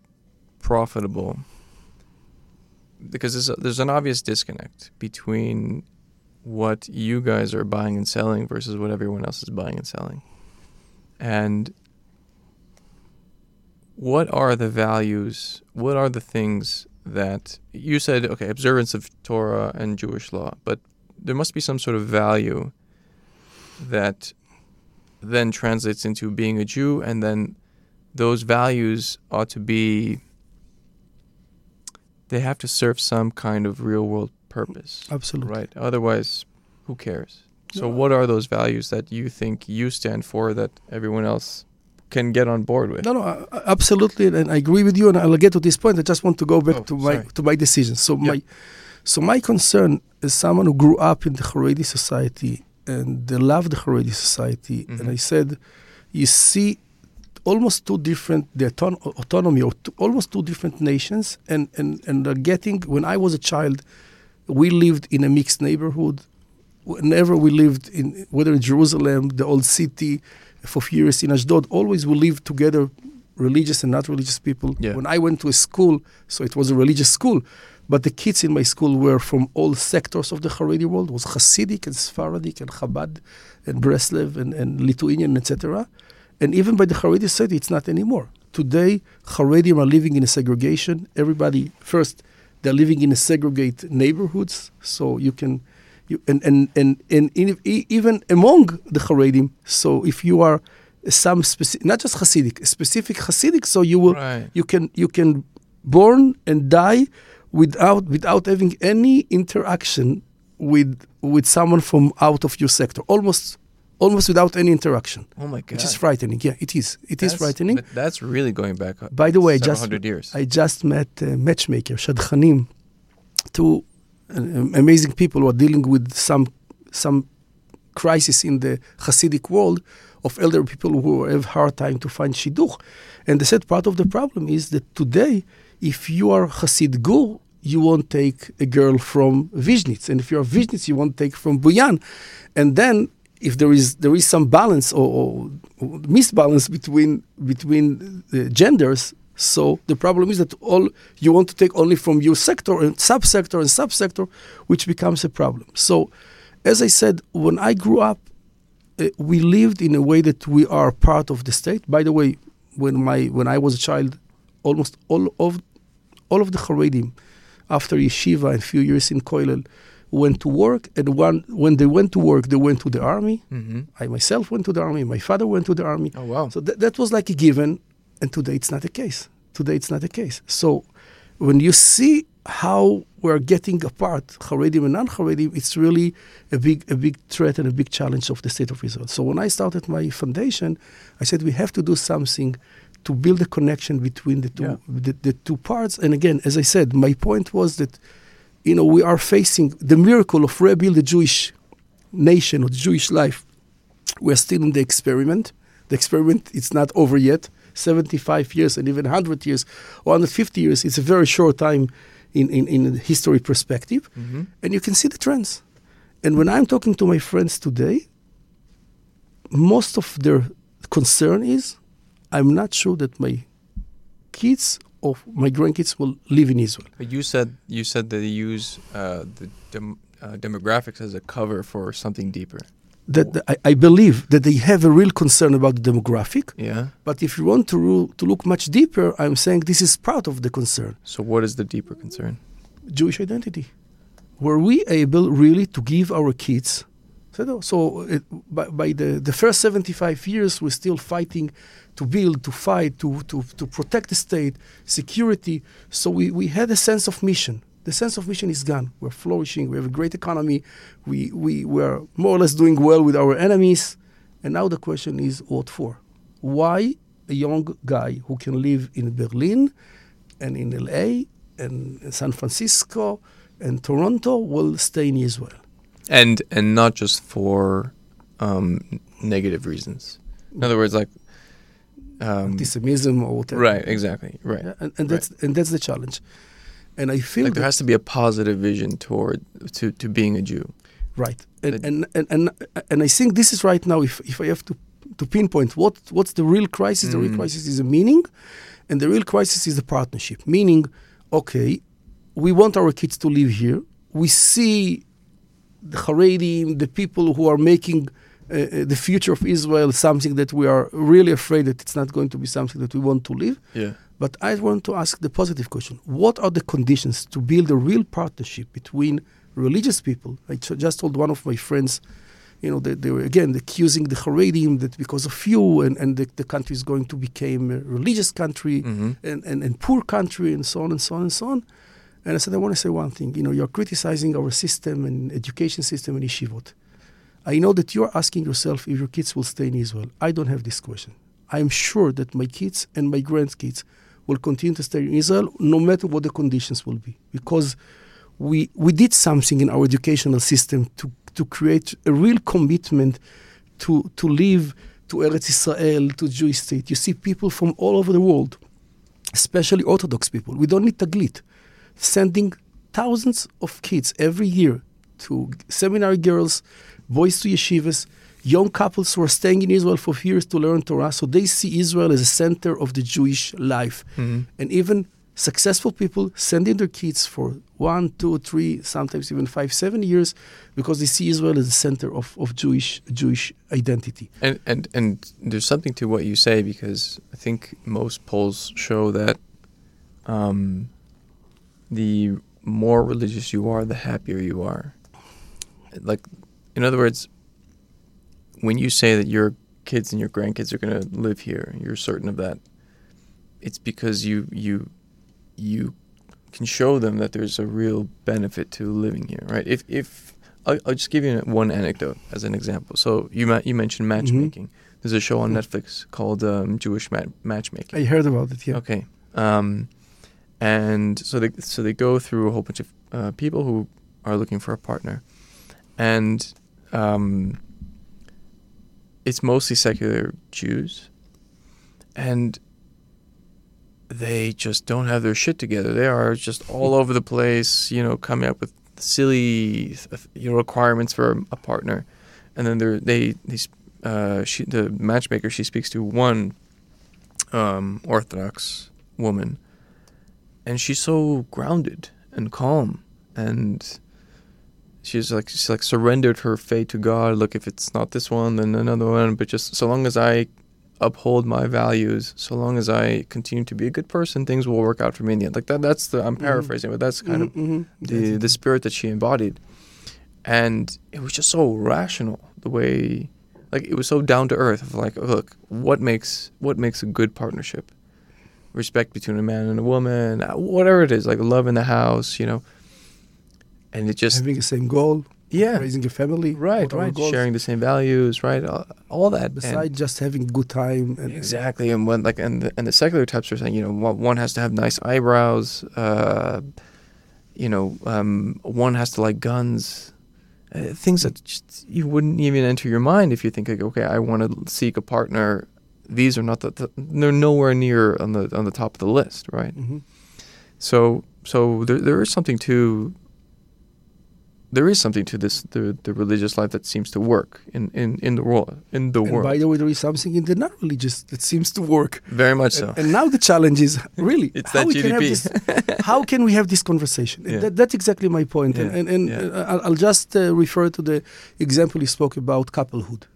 profitable because there's, a, there's an obvious disconnect between what you guys are buying and selling versus what everyone else is buying and selling. And what are the values? What are the things that you said? Okay, observance of Torah and Jewish law, but there must be some sort of value that then translates into being a Jew, and then those values ought to be they have to serve some kind of real world purpose. Absolutely. Right. Otherwise, who cares? So No. what are those values that you think you stand for that everyone else can get on board with? No, no, absolutely, and I agree with you. And I'll get to this point. I just want to go back Oh, to my sorry. to my decision. So Yeah. my so my concern is someone who grew up in the Haredi society and they love the Haredi society. And Mhm. I said, you see, almost two different the auton- autonomy or two, almost two different nations, and and and they're getting. When I was a child, we lived in a mixed neighborhood. Whenever we lived in whether in Jerusalem, the old city, for few years in Ashdod, always we lived together, religious and not religious people. Yeah. When I went to a school, so it was a religious school, but the kids in my school were from all sectors of the Haredi world. It was Hasidic and Sephardic and Chabad and Breslev and, and Lithuanian, etc. And even by the Haredi society, it's not anymore. Today, Haredim are living in a segregation. Everybody, first, they're living in a segregated neighborhoods, so you can, you, and, and, and, and in, even among the Haredim, so if you are some specific, not just Hasidic, specific Hasidic, so you will, Right. you can, you can born and die without, without having any interaction with, with someone from out of your sector, almost, almost without any interaction Oh my god. which is frightening. Yeah, it is. It is That's- frightening. That's really going back. uh, By the way, just years. I just met a matchmaker, Shadchanim, two Uh, amazing people who are dealing with some some crisis in the Hasidic world of elder people who have hard time to find shidduch. And they said part of the problem is that today, if you are Hasid Gur, you won't take a girl from Vizhnitz. And if you're Vizhnitz, you won't take from Boyan. And then if there is there is some balance or, or, or misbalance between between the genders, so the problem is that all you want to take only from your sector and subsector and subsector, which becomes a problem. So, as I said, when I grew up, uh, we lived in a way that we are part of the state. By the way, when my when I was a child, almost all of all of the Haredim, after yeshiva and few years in Koilel, went to work. And one, when they went to work, they went to the army. Mm-hmm. I myself went to the army. My father went to the army. Oh wow. So th- that was like a given. And today it's not the case. Today it's not the case. So when you see how we're getting apart, Haredim and non-Haredim, it's really a big, a big threat and a big challenge of the state of Israel. So when I started my foundation, I said we have to do something to build a connection between the two, Yeah. the, the two parts. And again, as I said, my point was that, you know, we are facing the miracle of rebuild the Jewish nation or the Jewish life. We're still in the experiment. The experiment it's not over yet. 75 years and even 100 years or 150 years, it's a very short time in, in, in history perspective. Mm-hmm. And you can see the trends. And when I'm talking to my friends today, most of their concern is I'm not sure that my kids or my grandkids will live in Israel. But you said you said that they use uh, the dem- uh, demographics as a cover for something deeper. That I, I believe that they have a real concern about the demographic. Yeah. But if you want to, ru- to look much deeper, I'm saying this is part of the concern. So what is the deeper concern? Jewish identity. Were we able really to give our kids? So, so it, by, by the, the first 75 years, we're still fighting to build, to fight, to, to, to protect the state, security. So we, we had a sense of mission. The sense of mission is gone. We're flourishing. We have a great economy. We, we, we're more or less doing well with our enemies. And now the question is what for? Why a young guy who can live in Berlin and in LA and San Francisco and Toronto will stay in Israel? And and not just for um, negative reasons. In other words, like um, Antisemitism or whatever. right, exactly, right. Yeah, and, and that's and that's the challenge. And I feel Like there has to be a positive vision toward to, to being a Jew. Right. And, That- and, and, and, and I think this is right now, if, if I have to, to pinpoint what, what's the real crisis, the real Mm. crisis is a meaning, and the real crisis is the partnership. Meaning, okay, we want our kids to live here. We see the Haredim, the people who are making uh, uh, the future of Israel something that we are really afraid that it's not going to be something that we want to live. Yeah. But I want to ask the positive question What are the conditions to build a real partnership between religious people? I just told one of my friends, you know, they, they were again accusing the Haredim that because of you and, and the, the country is going to become a religious country hmm and, and, and poor country and so on and so on and so on. And I said, I want to say one thing. You know, you're criticizing our system and education system and yeshivot. I know that you're asking yourself if your kids will stay in Israel. I don't have this question. I am sure that my kids and my grandkids will continue to stay in Israel no matter what the conditions will be. Because we, we did something in our educational system to, to create a real commitment to, to live to Eretz Israel, to Jewish state. You see people from all over the world, especially Orthodox people. We don't need Taglit. Sending thousands of kids every year to seminary girls, boys to yeshivas, young couples who are staying in Israel for years to learn Torah. So they see Israel as a center of the Jewish life. hmm And even successful people sending their kids for one, two, three, sometimes even five, seven years because they see Israel as the center of, of Jewish Jewish identity. And and and there's something to what you say because I think most polls show that um, the more religious you are, the happier you are. Like, in other words, when you say that your kids and your grandkids are going to live here, you're certain of that. It's because you you you can show them that there's a real benefit to living here, right? If if I'll, I'll just give you one anecdote as an example. So you ma- you mentioned matchmaking. There's a show on Mhm. Netflix called um, Jewish Ma- Matchmaking. I heard about it, yeah. Okay. Um, and so they so they go through a whole bunch of uh, people who are looking for a partner, and um, it's mostly secular Jews, and they just don't have their shit together. They are just all over the place, you know, coming up with silly you know, requirements for a partner, and then they're, they these uh, she the matchmaker she speaks to one um, Orthodox woman, and she's so grounded and calm, and she's like she's like surrendered her fate to God. Look, if it's not this one, then another one. But just so long as I uphold my values, so long as I continue to be a good person, things will work out for me in the end. Like that. That's the I'm mm-hmm. paraphrasing, mm-hmm. but that's kind mm-hmm. of mm-hmm. the the spirit that she embodied, and it was just so rational the way, like it was so down to earth. Of like, look, what makes what makes a good partnership? Respect between a man and a woman, uh, whatever it is, like love in the house, you know. And it just having the same goal yeah. raising a family right right. sharing the same values right all, all that. Besides and just having good time and, exactly. And when like and the, and the secular types are saying you know one has to have nice eyebrows uh, you know um, one has to like guns uh, things that just, you wouldn't even enter your mind if you think like okay I want to seek a partner. These are not the, the, they're nowhere near on the on the top of the list right? Mm-hmm. so so there, there is something to there is something to this the, the religious life that seems to work in, in, in the world in the and world. By the way, there is something in the not religious that seems to work. Very much so. And, and now the challenge is <laughs> really it's how that GDP. This, how can we have this conversation? Yeah. That, that's exactly my point. Yeah. And, and, yeah. uh, I'll just uh, refer to the example you spoke about couplehood,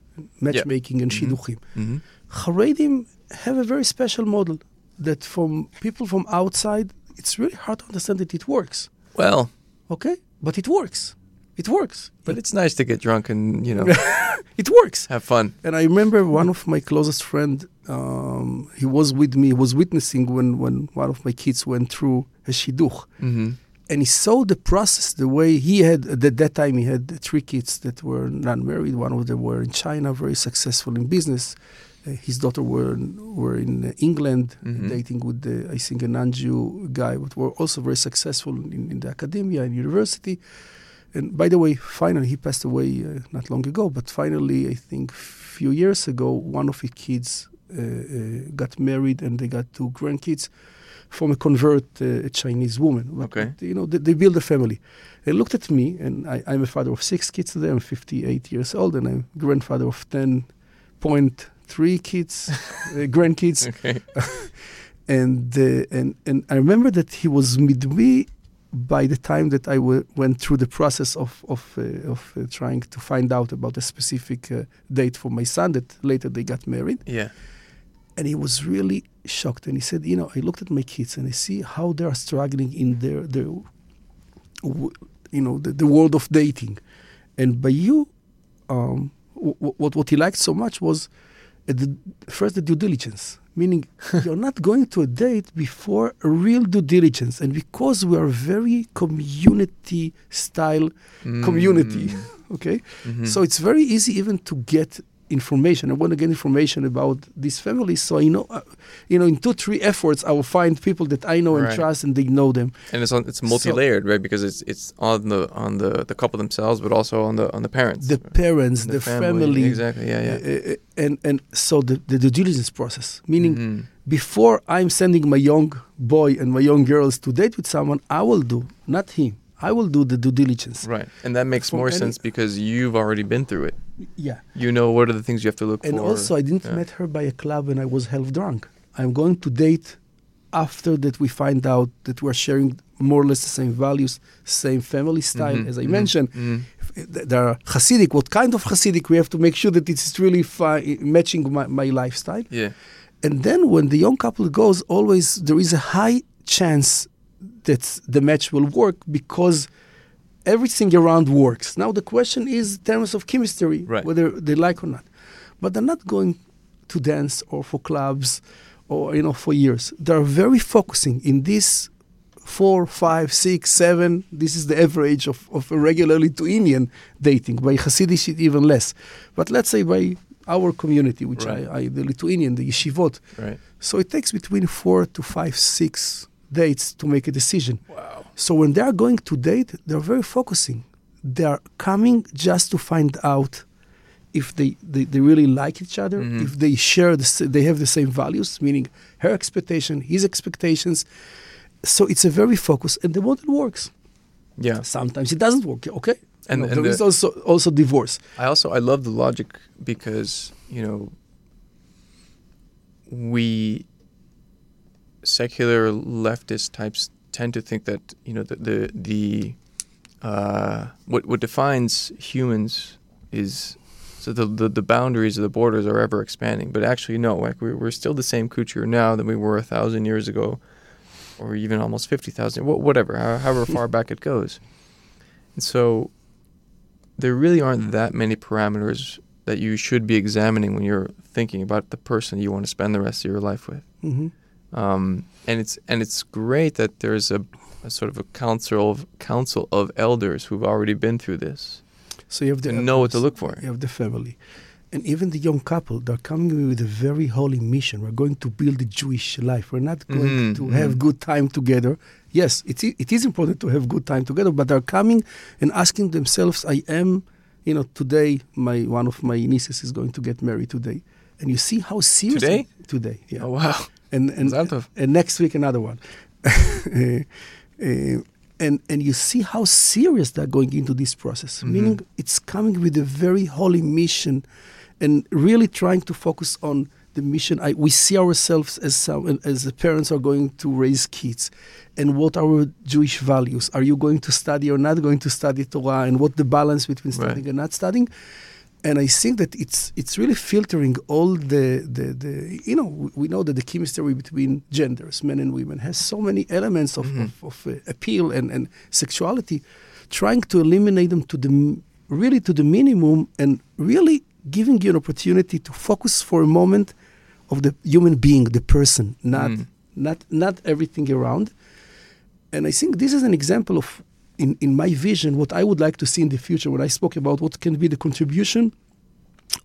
matchmaking, and mm-hmm. shidduchim. Mm-hmm. Haredim have a very special model that from people from outside, it's really hard to understand that it works. Well, okay, but it works it works. But it's nice to get drunk and you know, <laughs> it works. Have fun. And I remember one of my closest friend. Um, he was with me. Was witnessing when when one of my kids went through a shidduch. Mm-hmm. And he saw the process, the way he had at that time. He had three kids that were not married. One of them were in China, very successful in business. Uh, his daughter were were in England, mm-hmm. dating with the, I think a non-Jew guy, but were also very successful in, in the academia and university. And by the way, finally, he passed away uh, not long ago, but finally, I think a few years ago, one of his kids uh, uh, got married and they got two grandkids from a convert, uh, a Chinese woman. Okay. You know, they, they build a family. They looked at me, and I, am a father of six kids today. I'm 58 years old, and I'm grandfather of 10.3 kids, <laughs> uh, grandkids. Okay. <laughs> and, uh, and, and I remember that he was with me by the time that I w- went through the process of of, uh, of uh, trying to find out about a specific uh, date for my son, that later they got married. Yeah. And he was really shocked, and he said, "You know, I looked at my kids and I see how they are struggling in their their, w- you know, the, the, world of dating, and by you, um, w- what what he liked so much was, the, first the due diligence meaning <laughs> you're not going to a date before a real due diligence. And because we are very community style mm. community, <laughs> okay, mm-hmm. so it's very easy even to get information. I want to get information about these families, so I know, uh, you know, in two three efforts, I will find people that I know and right. trust, and they know them. And it's on, it's multi-layered, so, right? Because it's it's on the on the, the couple themselves, but also on the on the parents, the parents, the, the family. family. exactly, yeah, yeah. Uh, and and so the the due diligence process, meaning. Mm-hmm. Before I'm sending my young boy and my young girls to date with someone, I will do, not him. I will do the due diligence. Right. And that makes more sense because you've already been through it. Yeah. You know what are the things you have to look and for. And also, I didn't yeah. met her by a club when I was half drunk. I'm going to date after that we find out that we're sharing more or less the same values, same family style, mm-hmm, as I mm-hmm, mentioned. Mm-hmm. There are Hasidic. What kind of Hasidic? We have to make sure that it's really fi- matching my, my lifestyle. Yeah. And then when the young couple goes, always there is a high chance that the match will work because everything around works. Now the question is in terms of chemistry, right. whether they like or not. But they're not going to dance or for clubs or you know for years. They're very focusing in this four, five, six, seven. This is the average of, of a regular Lithuanian dating. By Hasidic, even less. But let's say by our community, which right. I, I, the Lithuanian, the yeshivot. Right. So it takes between four to five, six dates to make a decision. Wow. So when they are going to date, they're very focusing. They are coming just to find out if they, they, they really like each other, Mhm. if they share, the, they have the same values, meaning her expectation, his expectations. So it's a very focused, and the model works. Yeah. Sometimes it doesn't work. Okay, And- know, and there is the- also also divorce. I also I love the logic because you know we secular leftist types tend to think that you know the the, the uh, what what defines humans is so the, the the boundaries of the borders are ever expanding, but actually no, like we're we're still the same creature now than we were a thousand years ago, or even almost fifty thousand, whatever, however far <laughs> back it goes, and so there really aren't that many parameters that you should be examining when you're thinking about the person you want to spend the rest of your life with. hmm Um, and it's and it's great that there's a, a sort of a council of council of elders who've already been through this So you have the to know what to look for. You have the family, and even the young couple. They're coming with a very holy mission. We're going to build a Jewish life. We're not going Mhm, to mhm. have good time together. Yes, it it is important to have good time together, but they're coming and asking themselves, "I am, you know, today my one of my nieces is going to get married today." And you see how serious Today? today, yeah. Oh wow! And and, and next week another one. Uh, <laughs> uh, and and you see how serious they're going into this process. Mhm. Meaning, it's coming with a very holy mission, and really trying to focus on the mission. I, we see ourselves as some as the parents are going to raise kids, and what are our Jewish values? Are you going to study or not going to study Torah? And what the balance between Right. studying and not studying? And I think that it's it's really filtering all the, the, the you know we- know that the chemistry between genders, men and women, has so many elements of, Mhm. of, of uh, appeal and, and sexuality, trying to eliminate them to the really to the minimum and really giving you an opportunity to focus for a moment of the human being, the person, not Mm. not not everything around. And I think this is an example of, in, in my vision, what I would like to see in the future when I spoke about what can be the contribution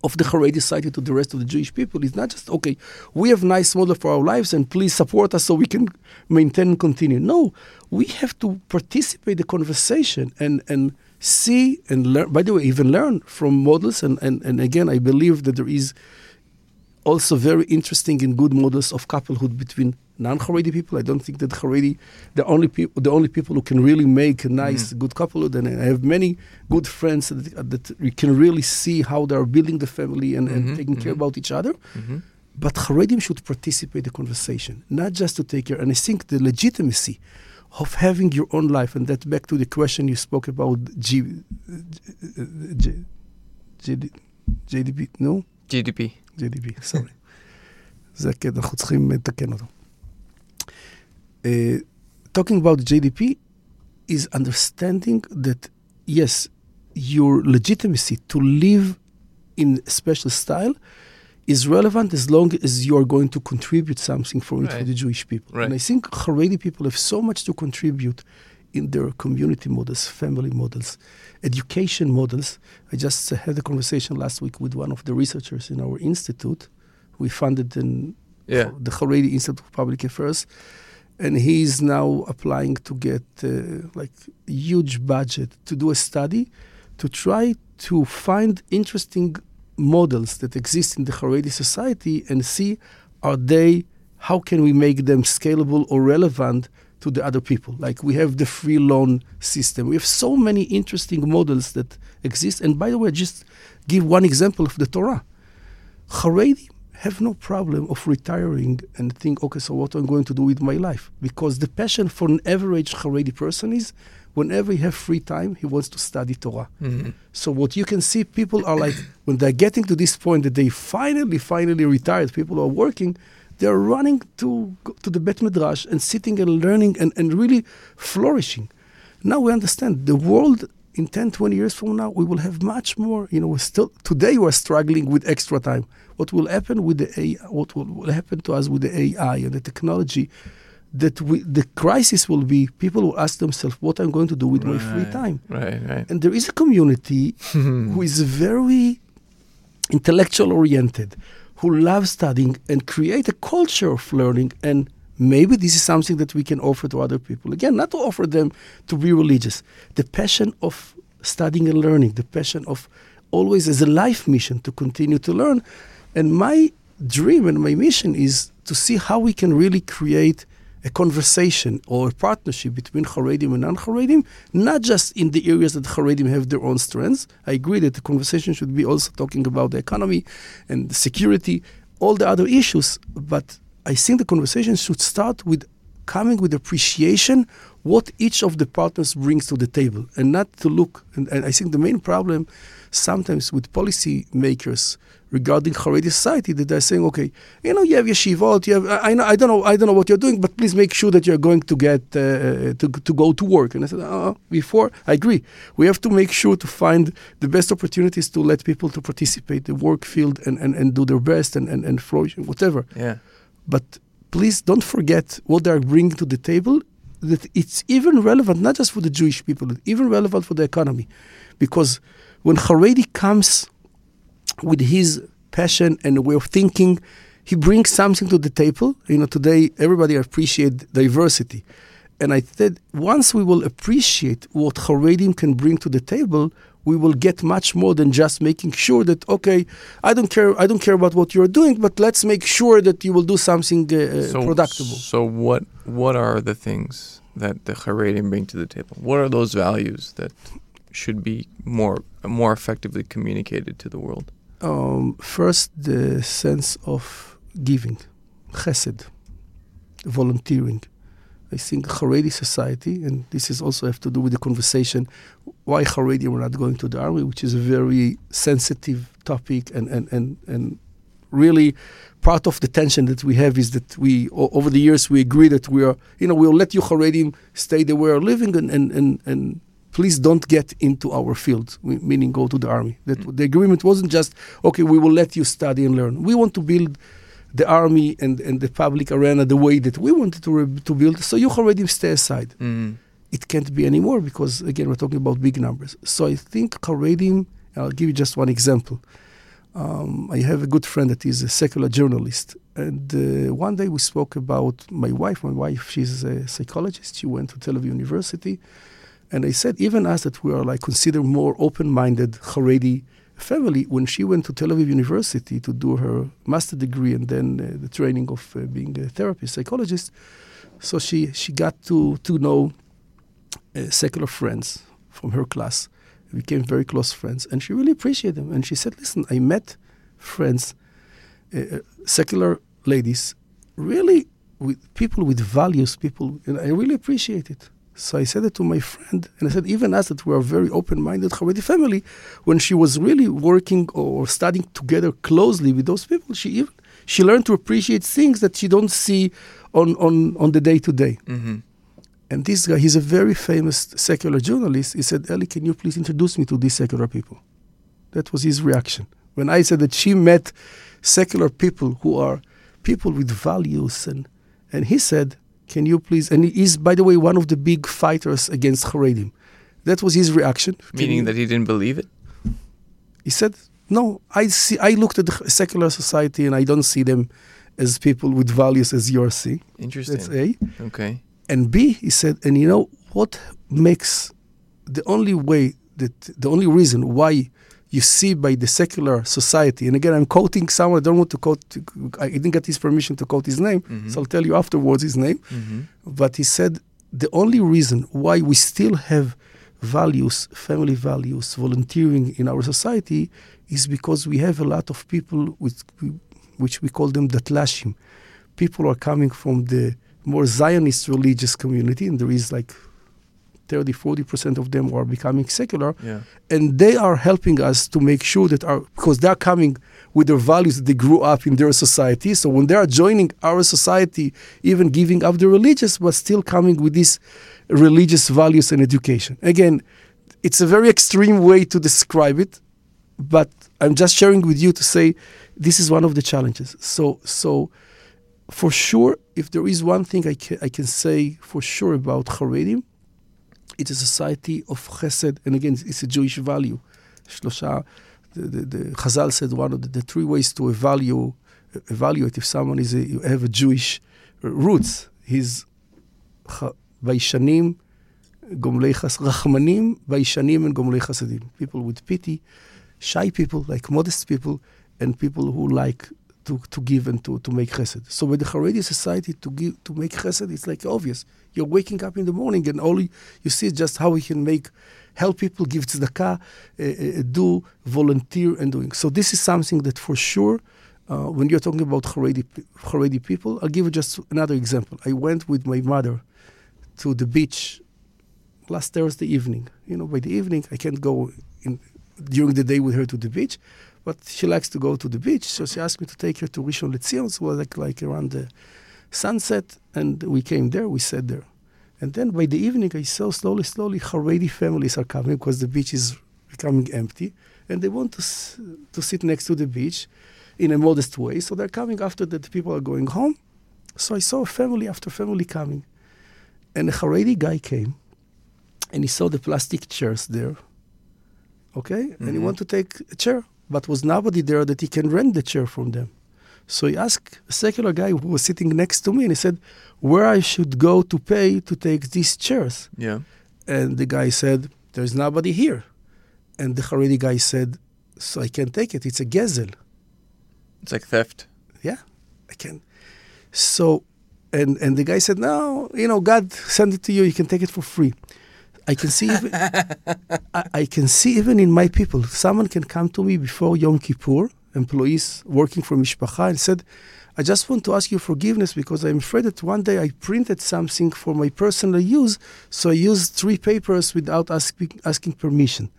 of the Haredi society to the rest of the Jewish people is not just, okay, we have nice model for our lives and please support us so we can maintain and continue. No, we have to participate the conversation and, and see and learn, by the way, even learn from models. And, and, and again, I believe that there is also very interesting and good models of couplehood between non-Haredi people. I don't think that Haredi, the only people, the only people who can really make a nice, Mhm. good couplehood. And I have many good friends that, that you can really see how they are building the family and, and Mhm, taking care mhm. about each other. hmm But Haredim should participate in the conversation, not just to take care. And I think the legitimacy of having your own life, and that back to the question you spoke about G, G, GD, JDP, no? GDP. JDP, סורי. זה כן, אנחנו צריכים לתקן אותו. Uh, talking about JDP is understanding that, yes, your legitimacy to live in a special style is relevant as long as you are going to contribute something for it for the Jewish people. Right. And I think Haredi people have so much to contribute in their community models, family models, education models. I just uh, had a conversation last week with one of the researchers in our institute. We funded an, Yeah. the Haredi Institute of Public Affairs, and he is now applying to get uh, like huge budget to do a study to try to find interesting models that exist in the Haredi society and see are they how can we make them scalable or relevant to the other people? Like we have the free loan system. We have so many interesting models that exist. And by the way just give one example of the torah. Haredi have no problem of retiring and think okay so what i'm going to do with my life because the passion for an average Haredi person is whenever he have free time he wants to study torah hmm so what you can see, people are like <clears throat> when they're getting to this point that they finally, finally retired. People are working, they're running to to the Bet Midrash and sitting and learning and, and really flourishing. Now we understand the world in 10, 20 years from now, we will have much more. You know, we're still today we're struggling with extra time. What will happen with the AI, what will, happen to us with the AI and the technology? That we, the crisis will be people will ask themselves, "What I'm going to do with my free time?" Right. Right. And there is a community <laughs> who is very intellectual oriented, who loves studying and create a culture of learning and maybe this is something that we can offer to other people. Again, not to offer them to be religious. The passion of studying and learning, the passion of always as a life mission to continue to learn. And my dream and my mission is to see how we can really create a conversation or a partnership between Haredim and non-Haredim, not just in the areas that Haredim have their own strengths. I agree that the conversation should be also talking about the economy and the security, all the other issues, but I think the conversation should start with coming with appreciation what each of the partners brings to the table and not to look and, and I think the main problem sometimes with policy makers regarding Haredi society that they're saying, okay, you know, you have yeshivot, you have, I, know, I don't know, I don't know what you're doing, but please make sure that you're going to get uh, uh, to to go to work. And I said, uh, before I agree, we have to make sure to find the best opportunities to let people to participate the work field and, and, and do their best and and, and flourish, whatever. Yeah. But please don't forget what they're bringing to the table. That it's even relevant not just for the Jewish people, even relevant for the economy, because when Haredi comes with his passion and way of thinking, he brings something to the table. You know, today everybody appreciate diversity. And I said, once we will appreciate what Haredim can bring to the table, we will get much more than just making sure that okay, I don't care, I don't care about what you're doing, but let's make sure that you will do something uh, so, productive. So what what are the things that the Haredim bring to the table? What are those values that should be more more effectively communicated to the world? Um, first, the sense of giving, chesed, volunteering. I think Haredi society, and this is also have to do with the conversation why Haredi were not going to the army, which is a very sensitive topic, and and and and really part of the tension that we have is that we over the years we agree that we are you know we'll let you Haredim stay the way we're living and and and, and please don't get into our field, meaning go to the army. That mm. the agreement wasn't just okay, we will let you study and learn. We want to build the army and, and the public arena the way that we wanted to re- to build. So you already stay aside. Mm. It can't be anymore because again we're talking about big numbers. So I think Haredim. I'll give you just one example. Um, I have a good friend that is a secular journalist, and uh, one day we spoke about my wife. My wife, she's a psychologist. She went to Tel Aviv University and I said, even us that we are like considered more open-minded Haredi family, when she went to Tel Aviv University to do her master degree and then uh, the training of uh, being a therapist, psychologist, so she, she got to, to know uh, secular friends from her class. Became very close friends, and she really appreciated them. And she said, listen, I met friends, uh, uh, secular ladies, really with people with values, people, and I really appreciate it. So I said it to my friend, and I said, even us that we are very open-minded Haredi family, when she was really working or studying together closely with those people, she even she learned to appreciate things that she don't see on on on the day to day. Mm-hmm. And this guy, he's a very famous secular journalist. He said, Eli, can you please introduce me to these secular people? That was his reaction. When I said that she met secular people who are people with values, and and he said, can you please? And he's, by the way, one of the big fighters against Haredim. That was his reaction. Meaning that he didn't believe it. He said, "No, I see. I looked at the secular society, and I don't see them as people with values as you see." Interesting. That's A. Okay. And B, he said, and you know what makes the only way that the only reason why you see by the secular society. And again, I'm quoting someone. I don't want to quote. I didn't get his permission to quote his name, mm-hmm. so I'll tell you afterwards his name. Mm-hmm. But he said the only reason why we still have values, family values, volunteering in our society is because we have a lot of people with, which we call them datlashim. People are coming from the more Zionist religious community, and there is like 30, 40% of them are becoming secular. Yeah. And they are helping us to make sure that our, because they're coming with their values that they grew up in their society. So when they are joining our society, even giving up the religious, but still coming with these religious values and education. Again, it's a very extreme way to describe it, but I'm just sharing with you to say this is one of the challenges. So, so for sure, if there is one thing I can, I can say for sure about Haredim, it's a society of chesed, and again, it's a Jewish value. Shlosha, the, the, the Chazal said one of the, the three ways to evaluate, evaluate if someone is a, you have a Jewish roots. Vaishanim, Gomlei Chas, Rachmanim, Vaishanim, and Gomlei Chasadim. People with pity, shy people, like modest people, and people who like to, to give and to, to make chesed. So with the Haredi society, to give to make chesed, it's like obvious. You're waking up in the morning and all you, you see is just how we can make, help people, give tzedakah, uh, uh, do, volunteer and doing. So this is something that for sure, uh, when you're talking about Haredi, Haredi people, I'll give you just another example. I went with my mother to the beach last Thursday evening. You know, by the evening, I can't go in, during the day with her to the beach. But she likes to go to the beach, so she asked me to take her to Rishon LeZion. So like like around the sunset, and we came there. We sat there, and then by the evening, I saw slowly, slowly Haredi families are coming because the beach is becoming empty, and they want to s- to sit next to the beach in a modest way. So they're coming after that. people are going home. So I saw family after family coming, and a Haredi guy came, and he saw the plastic chairs there. Okay, mm-hmm. and he wanted to take a chair but was nobody there that he can rent the chair from them. So he asked a secular guy who was sitting next to me, and he said, "Where I should go to pay to take these chairs?" Yeah. And the guy said, "There's nobody here." And the Haredi guy said, "So I can't take it. It's a gezel." It's like theft. Yeah, I can. So, and and the guy said, "No, you know, God sent it to you. You can take it for free." I can see even, I, I, can see even in my people, someone can come to me before Yom Kippur, employees working for Mishpacha, and said, I just want to ask you forgiveness because I'm afraid that one day I printed something for my personal use, so I used three papers without asking, asking permission.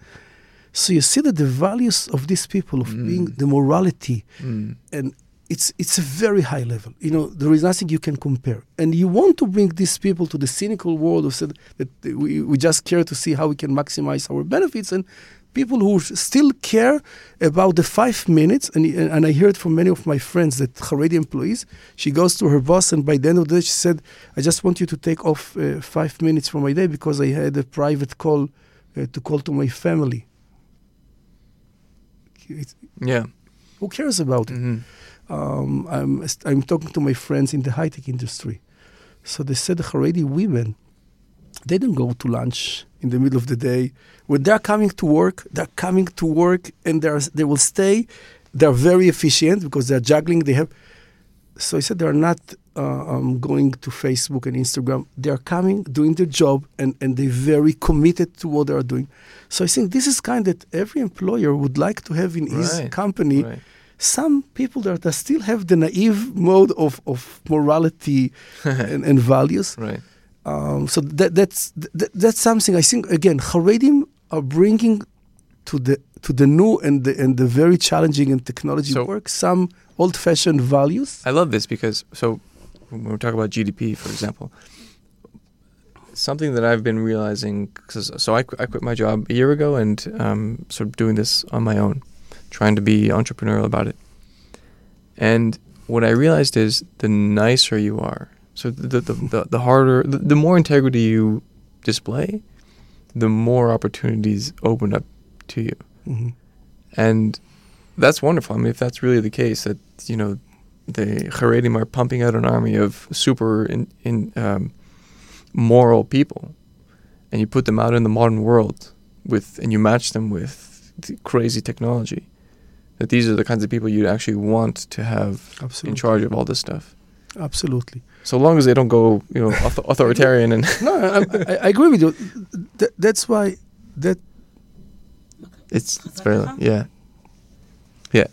So you see that the values of these people, of mm. being the morality, mm. and it's it's a very high level. You know, there is nothing you can compare. And you want to bring these people to the cynical world of said that we, we just care to see how we can maximize our benefits and people who still care about the five minutes and, and I heard from many of my friends that Haredi employees she goes to her boss and by the end of the day she said I just want you to take off uh, five minutes from my day because I had a private call uh, to call to my family it's, yeah who cares about mm-hmm. Um, I'm, I'm talking to my friends in the high tech industry. So they said the Haredi women, they don't go to lunch in the middle of the day. When they're coming to work, they're coming to work and they're, they will stay. They're very efficient because they're juggling. They have. So I said they're not uh, um, going to Facebook and Instagram. They're coming, doing their job, and, and they're very committed to what they're doing. So I think this is kind that every employer would like to have in right. his company. Right some people that still have the naive mode of, of morality <laughs> and, and, values. Right. Um, so that, that's that, that's something I think again Haredim are bringing to the to the new and the and the very challenging and technology so, work some old-fashioned values. I love this because so when we're talking about GDP, for example, something that I've been realizing. So I, I quit my job a year ago and um, sort of doing this on my own trying to be entrepreneurial about it. And what I realized is the nicer you are, so the the, the, the harder, the, the more integrity you display, the more opportunities open up to you. Mm-hmm. And that's wonderful. I mean, if that's really the case, that, you know, the Haredim are pumping out an army of super in, in um, moral people, and you put them out in the modern world with, and you match them with crazy technology that these are the kinds of people you'd actually want to have Absolutely. in charge of all this stuff. Absolutely. So long as they don't go, you know, <laughs> authoritarian and. no, I, I, agree with you. Th- that's why that. It's it's very yeah. Yeah.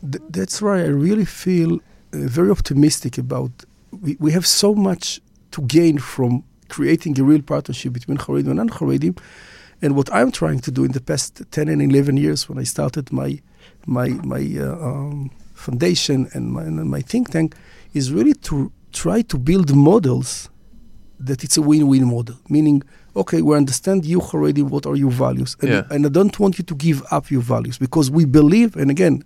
Th- that's why I really feel uh, very optimistic about. We we have so much to gain from creating a real partnership between Haredim and non-Haredim. And what I'm trying to do in the past 10 and 11 years when I started my my my uh, um, foundation and my, and my think tank is really to try to build models that it's a win-win model, meaning okay, we understand you already. What are your values? And, yeah. and I don't want you to give up your values because we believe. And again,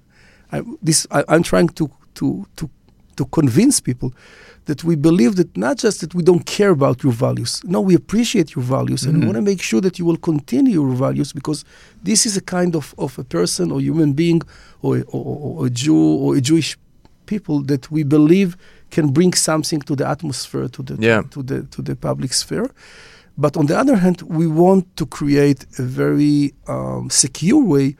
I, this I, I'm trying to to to to convince people that we believe that not just that we don't care about your values, no, we appreciate your values mm-hmm. and we mm-hmm. want to make sure that you will continue your values because this is a kind of, of a person or human being or, or, or a Jew or a Jewish people that we believe can bring something to the atmosphere, to the Yeah. to the to the public sphere. But on the other hand, we want to create a very um, secure way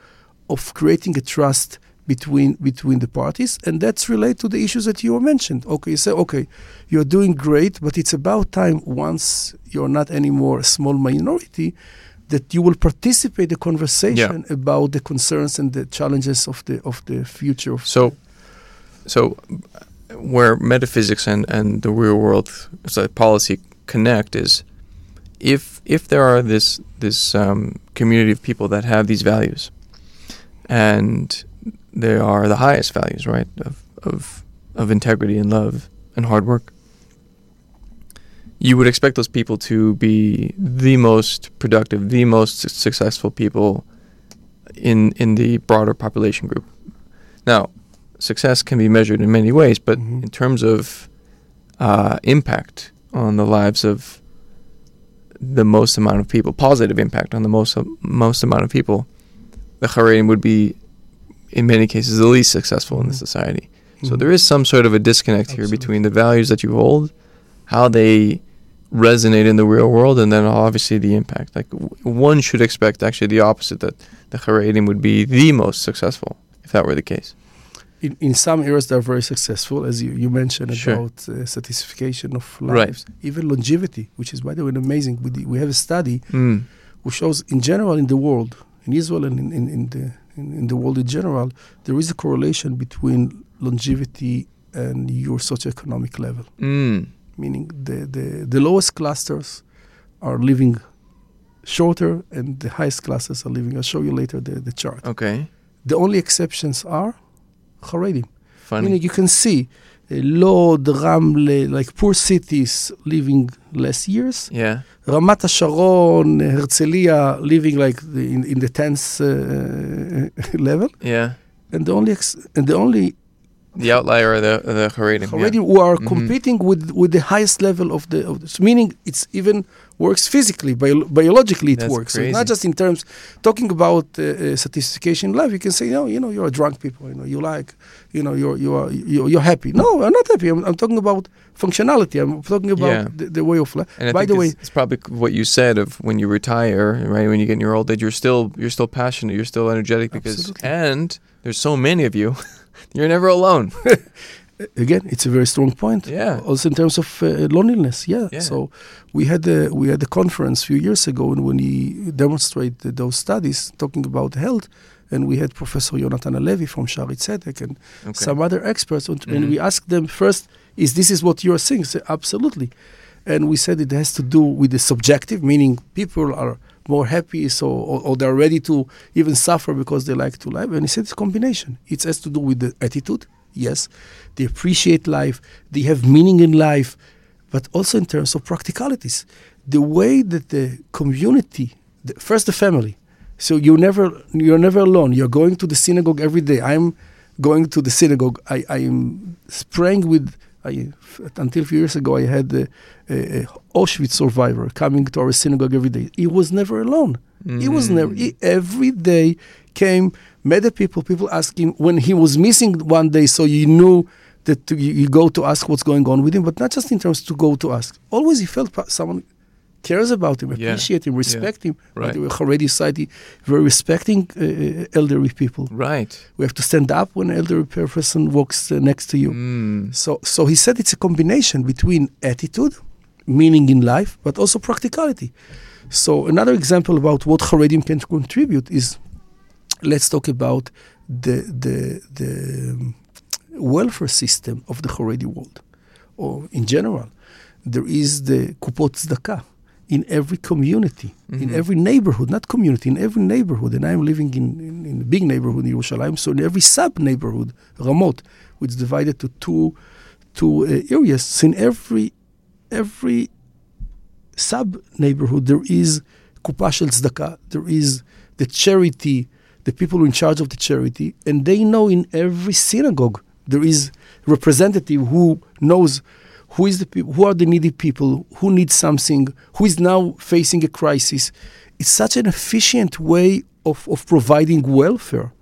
of creating a trust between between the parties, and that's related to the issues that you mentioned. Okay, you say, okay, you're doing great, but it's about time once you're not anymore a small minority that you will participate the conversation about the concerns and the challenges of the of the future of So, so where metaphysics and, and the real world so policy connect is if if there are this this um, community of people that have these values, and they are the highest values, right, of of of integrity and love and hard work. You would expect those people to be the most productive, the most su- successful people in in the broader population group. Now, success can be measured in many ways, but Mhm. in terms of uh, impact on the lives of the most amount of people, positive impact on the most most amount of people, the Haredim would be, in many cases, the least successful in the Mhm. society. So Mhm. there is some sort of a disconnect here between the values that you hold, how they resonate in the real world, and then obviously the impact. Like w- one should expect actually the opposite that the Haredim would be the most successful if that were the case. in, in some areas they're very successful, as you, you mentioned Sure. about uh, satisfaction of Right. lives, even longevity, which is by the way amazing. We, we have a study Mm. which shows in general in the world, in Israel and in, in, in the in, in the world in general, there is a correlation between longevity and your socioeconomic level. Mm. Meaning the, the, the lowest clusters are living shorter and the highest classes are living. I'll show you later the, the chart. Okay. The only exceptions are Haredim. Funny. Meaning you can see Lod, Ramle, like poor cities living less years. yeah. Ramat HaSharon, Herzliya living like the, in, in the tenth uh, <laughs> level. Yeah. And the only ex- and the only The outlier are the the Haredim. already who are Mhm. competing with with the highest level of the of this, meaning it's even works physically bio- biologically it That's works so not just in terms talking about uh, uh, satisfaction in life you can say no you know you're a drunk people you know you like you know you're you are you're, you're happy no i'm not happy I'm, I'm talking about functionality i'm talking about Yeah. the, the way of life And I by the way it's, it's probably what you said of when you retire, right? When you get in your old age, you're still you're still passionate, you're still energetic because Absolutely. and there's so many of you, <laughs> you're never alone. <laughs> again it's a very strong point Yeah. also in terms of uh, loneliness yeah. Yeah. so we had a we had a conference a few years ago and when he demonstrated those studies talking about health and we had professor Jonathan Halevy from Shaare Zedek and Okay. some other experts and, and Mhm. we asked them first is this is what you're saying Say, absolutely and we said it has to do with the subjective meaning people are more happy so or, or they're ready to even suffer because they like to live and he said it's a combination it has to do with the attitude yes they appreciate life they have meaning in life but also in terms of practicalities the way that the community the, first the family so you never you're never alone you're going to the synagogue every day i'm going to the synagogue i i am spraying with I, until a few years ago, I had a, a, a Auschwitz survivor coming to our synagogue every day. He was never alone. He was never. Mm. He, every day came, met the people. People asked him when he was missing one day, so you knew that to, you, you go to ask what's going on with him, but not just in terms to go to ask. Always he felt someone cares about him, Yeah. appreciate him, respect him. Right. the way, Haredi society very respecting uh, elderly people. Right. We have to stand up when an elderly person walks uh, next to you. Mm. So, so he said it's a combination between attitude, meaning in life, but also practicality. So another example about what Haredim can contribute is, let's talk about the the the um, welfare system of the Haredi world, or in general, there is the kupot tzedakah in every community, in Mhm. every neighborhood, not community, in every neighborhood. And I'm living in, in, in a big neighborhood in Yerushalayim, so in every sub neighborhood, Ramot, which is divided to two two uh, areas. So in every every sub neighborhood there is kupa shel tzedakah, there is the charity, the people in charge of the charity, and they know in every synagogue there is representative who knows who is the who are the needy people, who needs something, who is now facing a crisis. It's such an efficient way of, of providing welfare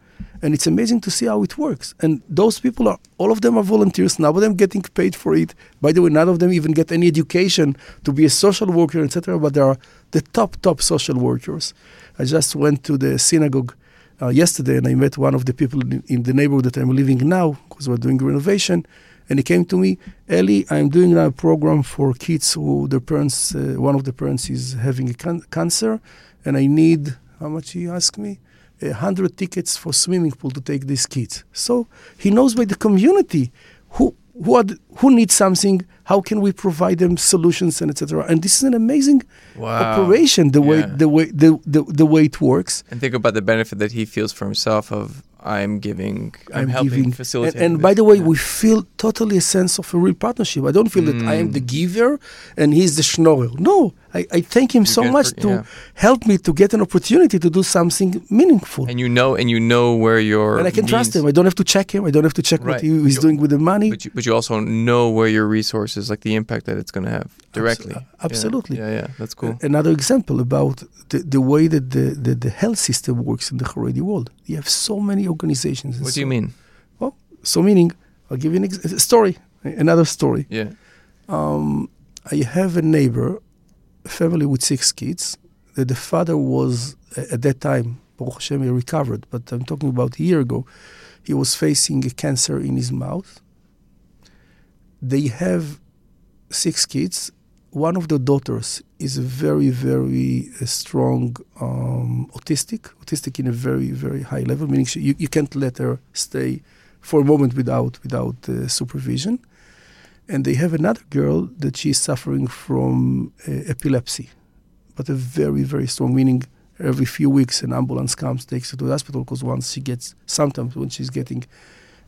and it's amazing to see how it works. And those people are all of them are volunteers. None of them getting paid for it. By the way, none of them even get any education to be a social worker, etc. But they are the top top social workers. I just went to the synagogue uh, yesterday, and I met one of the people in, in the neighborhood that I'm living now because we're doing renovation. And he came to me, Eli, I'm doing a program for kids who their parents, uh, one of the parents is having a can- cancer, and I need how much he asked me a hundred tickets for swimming pool to take these kids. So he knows by the community who who, are, who needs something, how can we provide them solutions and etc. And this is an amazing Wow. operation. The way the way the, the the way it works. And think about the benefit that he feels for himself of I'm giving, I'm, helping giving. And, and by the way, we feel totally a sense of a real partnership. I don't feel that I am Mm. the giver and he's the schnorrer. No, I, I thank him so much for- to yeah. help me to get an opportunity to do something meaningful. and you know, and you know where your And I can trust him. I don't have to check him. I don't have to check Right. what he, he's You- doing with the money. But you, but you also know where your resources, like the impact that it's going to have directly. Abso- absolutely. Yeah, yeah, that's cool. Another example about the, the way that the, the, the health system works in the Haredi world. You have so many organizations. What do you so- mean? So meaning, I'll give you an ex- a story, another story. Yeah. Um, I have a neighbor, family with six kids. That the father was at that time, Baruch Hashem, he recovered, but I'm talking about a year ago. He was facing a cancer in his mouth. They have six kids. One of the daughters is very, very uh, strong um, autistic, autistic in a very, very high level, meaning she, you, you can't let her stay for a moment without without uh, supervision and they have another girl that she's suffering from uh, epilepsy, but a very, very strong, meaning every few weeks an ambulance comes, takes her to the hospital because once she gets, sometimes when she's getting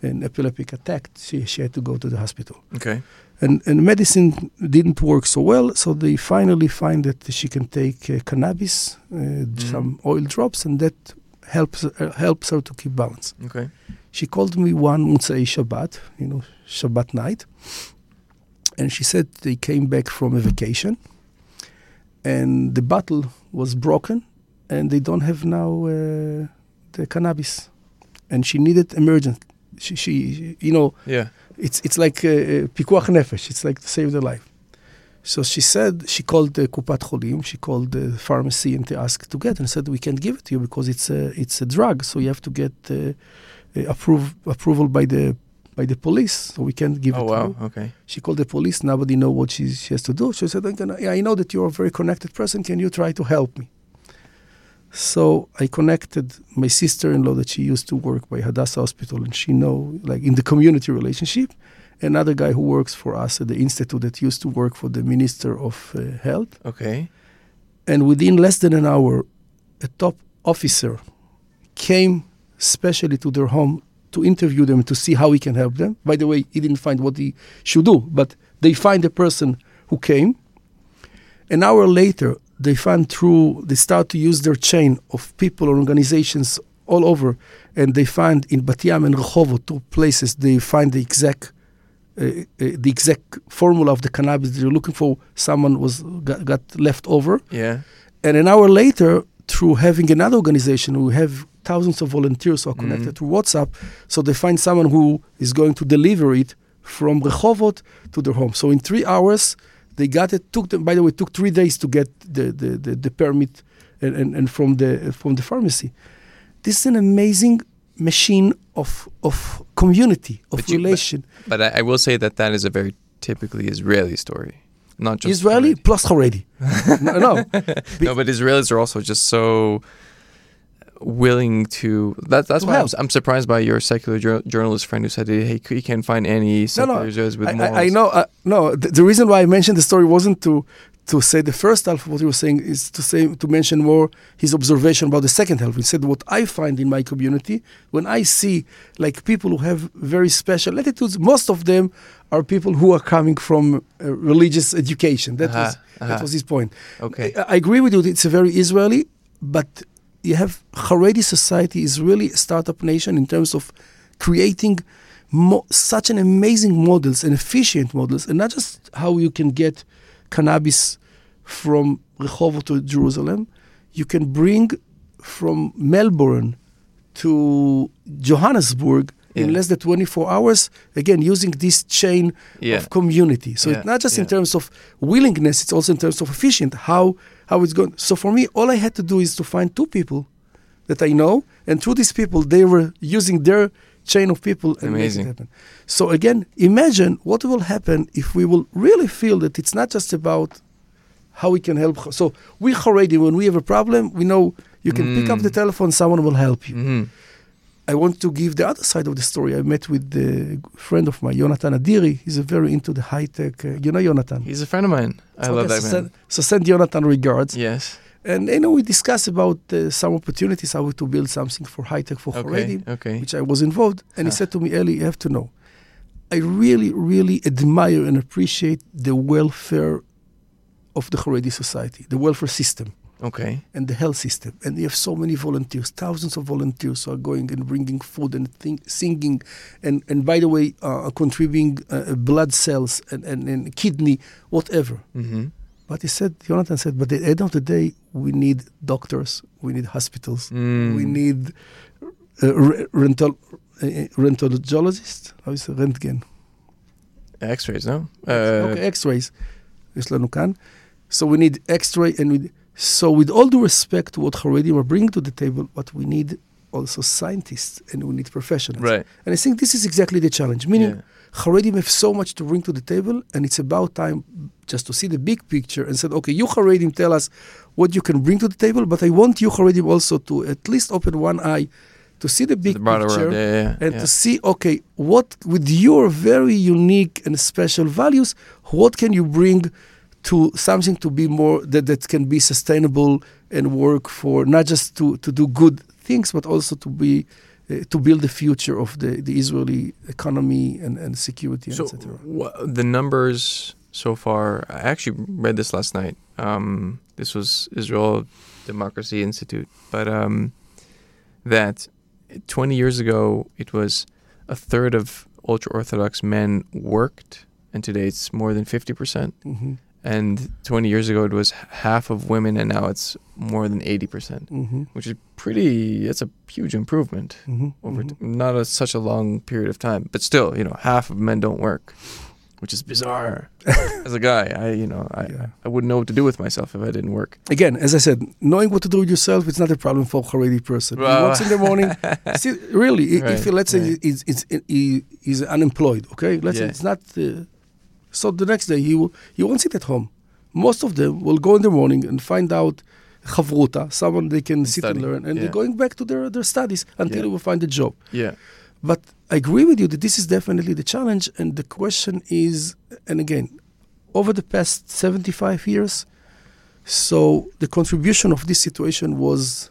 an epileptic attack, she, she had to go to the hospital. Okay. And, and medicine didn't work so well, so they finally find that she can take uh, cannabis, uh, some oil drops, and that helps, uh, helps her to keep balance. Okay. She called me one Motzei Shabbat, you know, Shabbat night, and she said they came back from a vacation, and the bottle was broken, and they don't have now uh, the cannabis, and she needed emergent. She, she, you know, Yeah. it's it's like uh, pikuach nefesh. It's like to save their life. So she said she called the Kupat Cholim. She called the pharmacy and they asked to get and said we can't give it to you because it's a it's a drug. So you have to get uh, uh, approve approval by the by the police. So we can't give Oh it to wow. you. Okay. She called the police. Nobody know what she, she has to do. She said, gonna, yeah, I know that you're a very connected person. Can you try to help me? So I connected my sister-in-law that she used to work by Hadassah Hospital, and she know like in the community relationship. Another guy who works for us at the institute that used to work for the Minister of uh, Health, Okay. and within less than an hour, a top officer came specially to their home to interview them to see how he can help them. By the way, he didn't find what he should do, but they find a person who came. An hour later, they find through, they start to use their chain of people or organizations all over, and they find in Bat Yam and Rehovot, two places, they find the exact. Uh, uh, the exact formula of the cannabis they're looking for, someone was got, got left over, Yeah. and an hour later, through having another organization who have thousands of volunteers who are connected Mhm. through WhatsApp, so they find someone who is going to deliver it from Rehovot to their home. So in three hours, they got it. Took them, by the way, it took three days to get the the, the, the permit and, and, and from the from the pharmacy. This is an amazing machine of of community of But you- but- relation. But I, I will say that that is a very typically Israeli story, not just Israeli Haredi. plus Haredi. <laughs> no, no, no, but Israelis are also just so willing to. That, that's To why I'm. I'm surprised by your secular jour- journalist friend who said he, he can't find any secular no, Israelis with I, morals. I, I know. Uh, no, the, the reason why I mentioned the story wasn't to to say the first half of what he was saying is to say to mention more his observation about the second half. He said what I find in my community when I see like people who have very special attitudes. Most of them are people who are coming from uh, religious education. That Uh-huh, was uh-huh. that was his point. Okay. I, I agree with you. It's a very Israeli, but you have Haredi society is really a startup nation in terms of creating mo- such an amazing models and efficient models, and not just how you can get cannabis from Rehovot to Jerusalem. You can bring from Melbourne to Johannesburg in less than 24 hours, again, using this chain Yeah. of community. So Yeah, it's not just in terms of willingness, it's also in terms of efficient, how, how it's going. So for me, all I had to do is to find two people that I know, and through these people, they were using their chain of people and make Amazing. it happen. So again, imagine what will happen if we will really feel that it's not just about how we can help. So we already, when we have a problem, we know you can pick up the Mm. telephone, someone will help you. hmm I want to give the other side of the story. I met with a friend of mine, Jonathan Adiri. He's a very into the high tech. Uh, you know Jonathan. He's a friend of mine. I love that so man. Send, so send Jonathan regards. Yes. And you know we discuss about uh, some opportunities how to build something for high tech for Okay. Haredim, Okay. which I was involved. And he said to me, Eli, you have to know, I really, really admire and appreciate the welfare of the Haredi society, the welfare system Okay. and the health system. And you have so many volunteers, thousands of volunteers who are going and bringing food and think, singing, and, and by the way, uh, contributing uh, blood cells and, and, and kidney, whatever. hmm But he said, Jonathan said, but at the end of the day, we need doctors, we need hospitals, Mm. we need uh, re- rental, uh, rentologist, how is it? Rentgen. X-rays, no? Uh, okay, x-rays. יש לנו כאן. So we need x-ray and we, so with all due respect to what Haredim are bringing to the table, what we need also scientists and we need professionals. Right. And I think this is exactly the challenge, meaning Yeah. Haredim have so much to bring to the table, and it's about time just to see the big picture and said, okay, you Haredim tell us what you can bring to the table, but I want you Haredim also to at least open one eye to see the big the picture. Yeah, yeah, and yeah. to see, okay, what with your very unique and special values, what can you bring to something to be more that, that can be sustainable and work for not just to, to do good things, but also to be to build the future of the, the Israeli economy and, and security, So etc. wha- the numbers so far, I actually read this last night. Um, this was Israel Democracy Institute, but um, that 20 years ago it was a third of ultra orthodox men worked, and today it's more than 50 percent. hmm And 20 years ago it was half of women, and now it's more than 80 percent, hmm which is pretty. It's a huge improvement hmm over t- not a, such a long period of time, but still, you know, half of men don't work, which is bizarre. <laughs> As a guy, I you know I Yeah. I wouldn't know what to do with myself if I didn't work. Again, as I said, knowing what to do with yourself, it's not a problem for a Haredi person. he Well- walks in the morning. <laughs> see, really, i- if Right, let's say right. he's, he's, he's unemployed, okay? Let's say it's not. Uh, so the next day he will, he won't sit at home. Most of them will go in the morning and find out chavruta, someone they can sit and learn, and yeah. they're going back to their, their studies until Yeah. they will find a job. Yeah. But I agree with you that this is definitely the challenge. And the question is, and again, over the past 75 years, so the contribution of this situation was,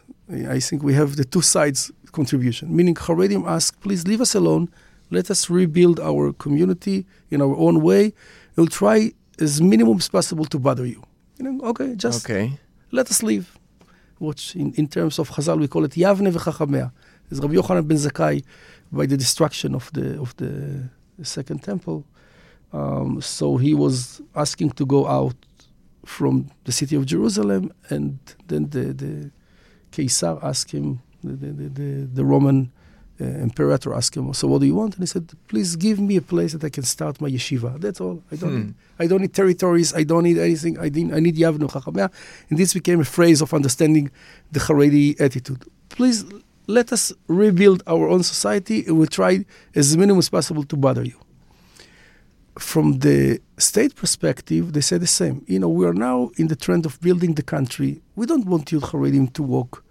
I think we have the two sides contribution, meaning Haredim asked, please leave us alone. Let us rebuild our community in our own way. We'll try as minimum as possible to bother you. You know, okay, just Okay. let us leave. Which in, in terms of Chazal we call it Yavne v'chachamea. As Rabbi Yochanan ben Zakkai by the destruction of the of the, second temple. Um, so he was asking to go out from the city of Jerusalem, and then the the Caesar asked him, the, the, the, the Roman uh, imperator asked him, so what do you want? And he said, please give me a place that I can start my yeshiva. That's all. I don't Hmm. need I don't need territories. I don't need anything. I, didn't, I need Yavnu Chachamea. And this became a phrase of understanding the Haredi attitude. Please let us rebuild our own society and we'll try as minimum as possible to bother you. From the state perspective, they say the same. You know, we are now in the trend of building the country. We don't want you Haredim to walk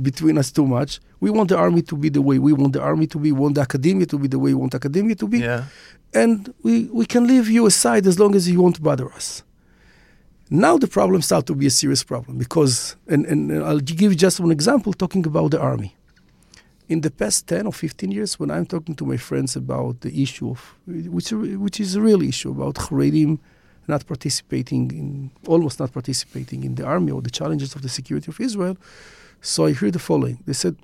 between us too much. We want the army to be the way we want the army to be. We want the academia to be the way we want academia to be Yeah. and we, we can leave you aside as long as you won't bother us. Now the problem starts to be a serious problem because, and, and I'll give you just one example talking about the army. In the past 10 or 15 years, when I'm talking to my friends about the issue of, which, which is a real issue about Haredim not participating in, almost not participating in the army or the challenges of the security of Israel, so I hear the following. They said,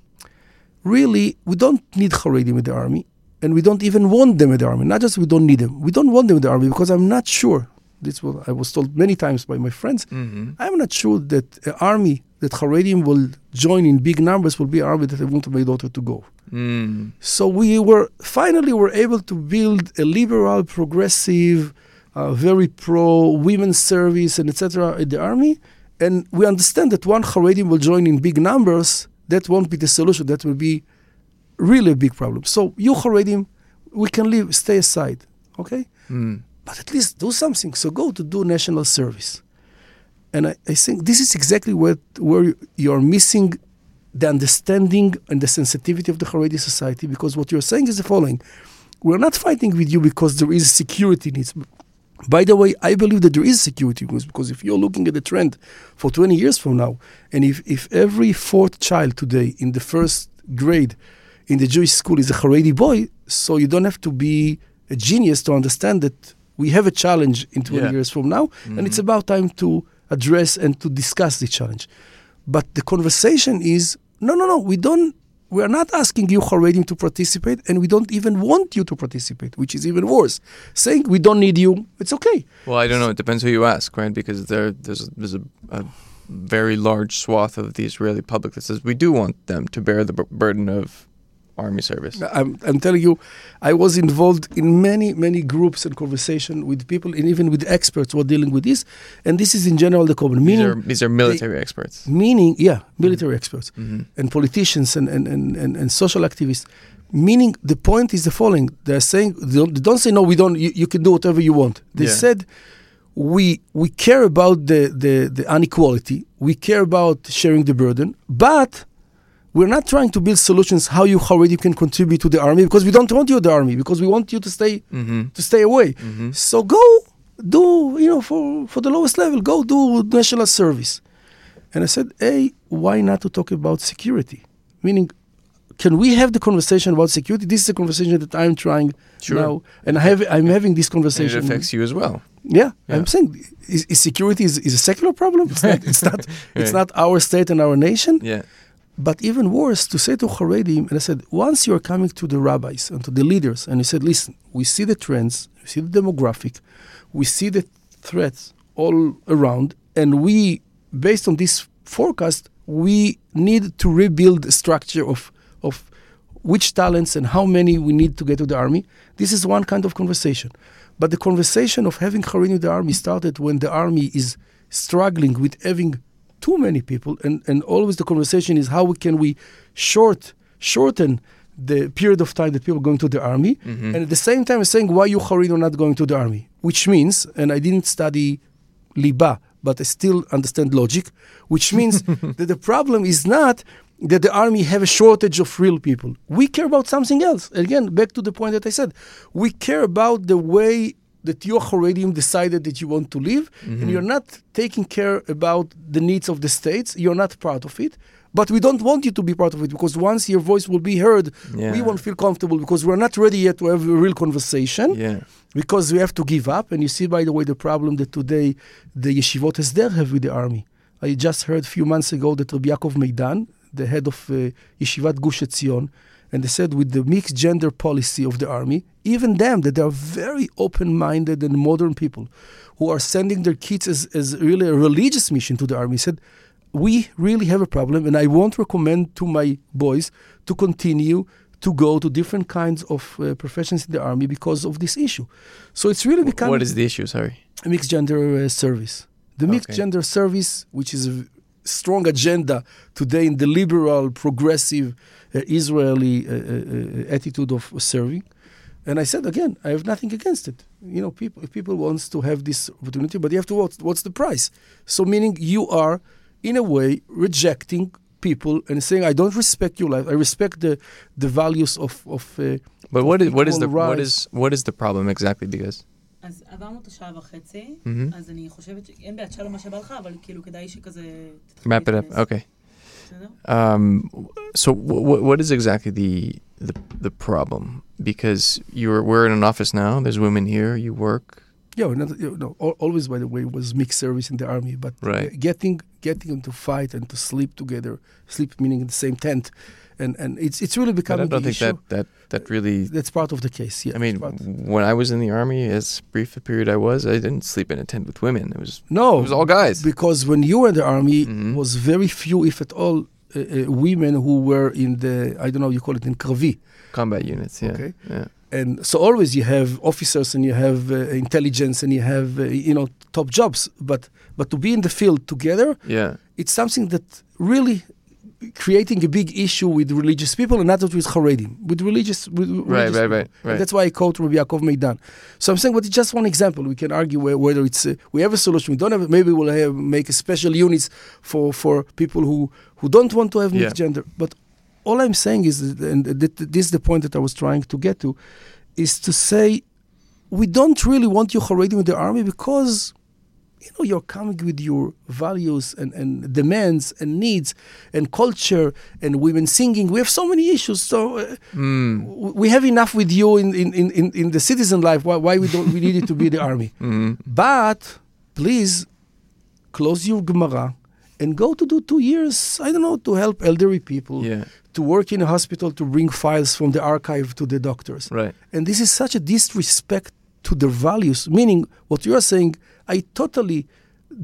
really, we don't need Haredim in the army and we don't even want them in the army. Not just we don't need them, we don't want them in the army because I'm not sure. This was I was told many times by my friends. Mm-hmm. I'm not sure that an army that Haredim will join in big numbers will be an army that I want my daughter to go. Mm. So we were finally were able to build a liberal, progressive, uh, very pro women's service and etc. in the army, and we understand that one Haredim will join in big numbers. That won't be the solution. That will be really a big problem. So you Haredim, we can leave, stay aside, okay? Mm. But at least do something. So go to do national service. And I, I think this is exactly what where you- you're missing the understanding and the sensitivity of the Haredi society because what you're saying is the following. We're not fighting with you because there is security needs. By the way, I believe that there is security needs because if you're looking at the trend for 20 years from now, and if, if every fourth child today in the first grade in the Jewish school is a Haredi boy, so you don't have to be a genius to understand that we have a challenge in 20 Yeah. years from now, and it's mm-hmm. about time to address and to discuss the challenge. But the conversation is no, no, no, we don't. We are not asking you Haredim to participate, and we don't even want you to participate, which is even worse. Saying we don't need you, it's okay. Well, I don't know. It depends who you ask, right? Because there, there's there's a, a very large swath of the Israeli public that says we do want them to bear the burden of army service. I'm, I'm telling you, I was involved in many, many groups and conversation with people, and even with experts who are dealing with this. And this is in general the common These meaning. are these are military experts. meaning, yeah, military experts Mhm. and politicians and, and, and, and, and social activists. Meaning, the point is the following: they're saying they don't, they don't say no, we don't. You, you can do whatever you want. They Yeah. said we we care about the, the the inequality. We care about sharing the burden, but we're not trying to build solutions how you already can contribute to the army because we don't want you the army because we want you to stay Mm-hmm. to stay away. Mm-hmm. So go do you know for for the lowest level, go do national service. And I said, hey, why not to talk about security? Meaning, can we have the conversation about security? This is a conversation that I'm trying Sure. now, and I have I'm having this And it conversation. affects you as well. Yeah, Yeah. I'm saying is, is security is, is a secular problem. It's not. It's not. <laughs> It's not our state and our nation. Yeah. But even worse, to say to Haredim, and I said, once you are coming to the rabbis and to the leaders, and you said, listen, we see the trends, we see the demographic, we see the threats all around, and we, based on this forecast, we need to rebuild the structure of, of which talents and how many we need to get to the army. This is one kind of conversation. But the conversation of having Haredim in the army started when the army is struggling with having too many people and, and always the conversation is how can we short shorten the period of time that people are going to the army Mhm. and at the same time saying why you Haredim are not going to the army? Which means and I didn't study liba but I still understand logic which means <laughs> that the problem is not that the army have a shortage of real people. We care about something else. Again back to the point that I said we care about the way that your Haredim decided that you want to live, and you're not taking care about the needs of the states. You're not part of it. But we don't want you to be part of it because once your voice will be heard, we won't feel comfortable because we're not ready yet to have a real conversation Yeah. because we have to give up. And you see, by the way, the problem that today the yeshivot is there have with the army. I just heard a few months ago that Rabbi Yaakov Meidan, the head of uh, Yeshivat Gush Etzion, and they said with the mixed gender policy of the army, even them, that they are very open-minded and modern people who are sending their kids as, as really a religious mission to the army, said, we really have a problem, and I won't recommend to my boys to continue to go to different kinds of uh, professions in the army because of this issue. So it's really becoming What is the issue? Sorry. a mixed gender uh, service. The mixed Okay. gender service, which is a strong agenda today in the liberal, progressive Israeli uh, uh, uh, attitude of serving. And I said again, I have nothing against it. You know, people if people wants to have this opportunity, but you have to what's, what's the price? So meaning you are, in a way, rejecting people and saying, I don't respect your life. I respect the the values of of. Uh, But what is what is the equal what rights. is what is the problem exactly? Because אז עברנו את השעה וחצי, Mhm. אז אני חושבת שאין בעד שלום מה שבא לך, אבל כאילו כדאי שכזה... תתחיל wrap it up. להתכנס. Okay. Um, so w- what is exactly the, the the problem? Because you're we're in an office now. There's women here. You work. Yeah, not, you know, always by the way was mixed service in the army, but Right. getting getting them to fight and to sleep together, sleep meaning in the same tent, and and it's it's really But I don't think issue. that that that really. That's part of the case. Yeah, I mean, when I was in the army, as brief a period I was, I didn't sleep in a tent with women. It was no, it was all guys. because when you were in the army, Mhm. was very few, if at all, uh, uh, women who were in the I don't know you call it in Kravi. Combat units. Yeah. Okay. Yeah. And so always you have officers and you have uh, intelligence and you have uh, you know top jobs but but to be in the field together Yeah. it's something that really creating a big issue with religious people and not with Haredim with religious with Right. religious Right. Right. Right. that's why I quote Rabbi Yaakov Meidan. So I'm saying, but it's just one example. We can argue whether it's uh, we have a solution, we don't have. Maybe we'll have, make a special units for for people who who don't want to have mixed Yeah. gender. But all I'm saying is, and th- th- this is the point that I was trying to get to, is to say we don't really want you Haredim in the army because you know you're coming with your values and, and demands and needs and culture and women singing. We have so many issues. So. Uh, Mm. we have enough with you in, in, in, in, in the citizen life. Why, why we don't we need it to be the army? <laughs> Mm. But please close your Gemara and go to do two years. I don't know to help elderly people Yeah. To work in a hospital to bring files from the archive to the doctors. Right. And this is such a disrespect to their values. Meaning, what you are saying, I totally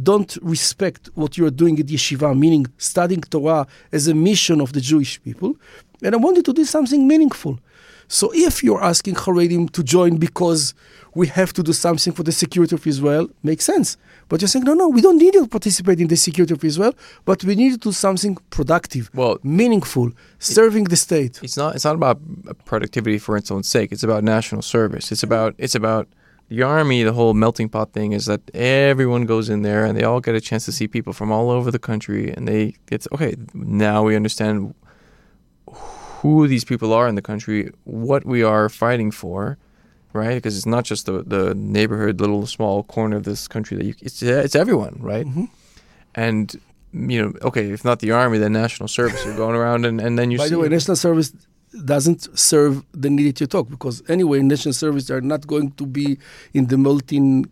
don't respect what you are doing at yeshiva, meaning studying Torah as a mission of the Jewish people. And I wanted to do something meaningful. So if you're asking Haredim to join because we have to do something for the security of Israel, makes sense. But you're saying, no, no, we don't need you to participate in the security of Israel, but we need to do something productive, Well, meaningful, serving the state. it's not. It's not about productivity for its own sake. It's about national service. It's about. It's about the army. The whole melting pot thing is that everyone goes in there and they all get a chance to see people from all over the country, and they it's okay. Now we understand who these people are in the country, what we are fighting for, right? Because it's not just the the neighborhood, little small corner of this country that you. It's it's everyone, right? Mhm. And you know, okay, if not the army, then national service. You're going around and, and then you By see the way, national service doesn't serve the need to talk because anyway, national service are not going to be in the melting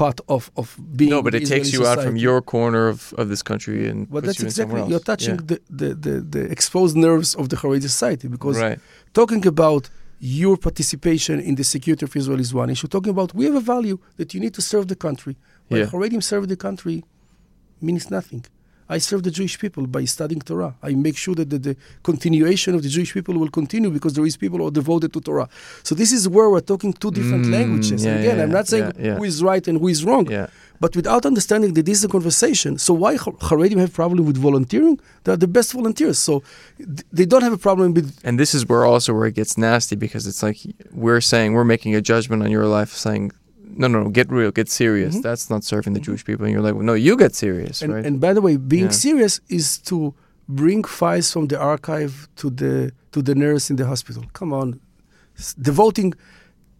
pot of of being. no, but it the takes you Israeli out from your corner of, of this country and But that's you exactly you're touching Yeah. the, the, the, the exposed nerves of the Haredi society because right. talking about your participation in the security of Israel is one issue. Talking about we have a value that you need to serve the country. But Yeah. Haredim serve the country means nothing. I serve the Jewish people by studying Torah. I make sure that the, the continuation of the Jewish people will continue because there is people who are devoted to Torah. So this is where we're talking two different Mm, languages. yeah, again, yeah, I'm not saying yeah, who is right and who is wrong, but without understanding that this is a conversation. So why Haredim have problem with volunteering? They are the best volunteers. So they don't have a problem with And this is where also where it gets nasty because it's like we're saying we're making a judgment on your life, saying, no, no, no, get real, get serious. Mhm. That's not serving the Jewish people. And you're like, well, no, you get serious, And, right? and by the way, being Yeah. serious is to bring files from the archive to the to the nurse in the hospital. Come on, S- devoting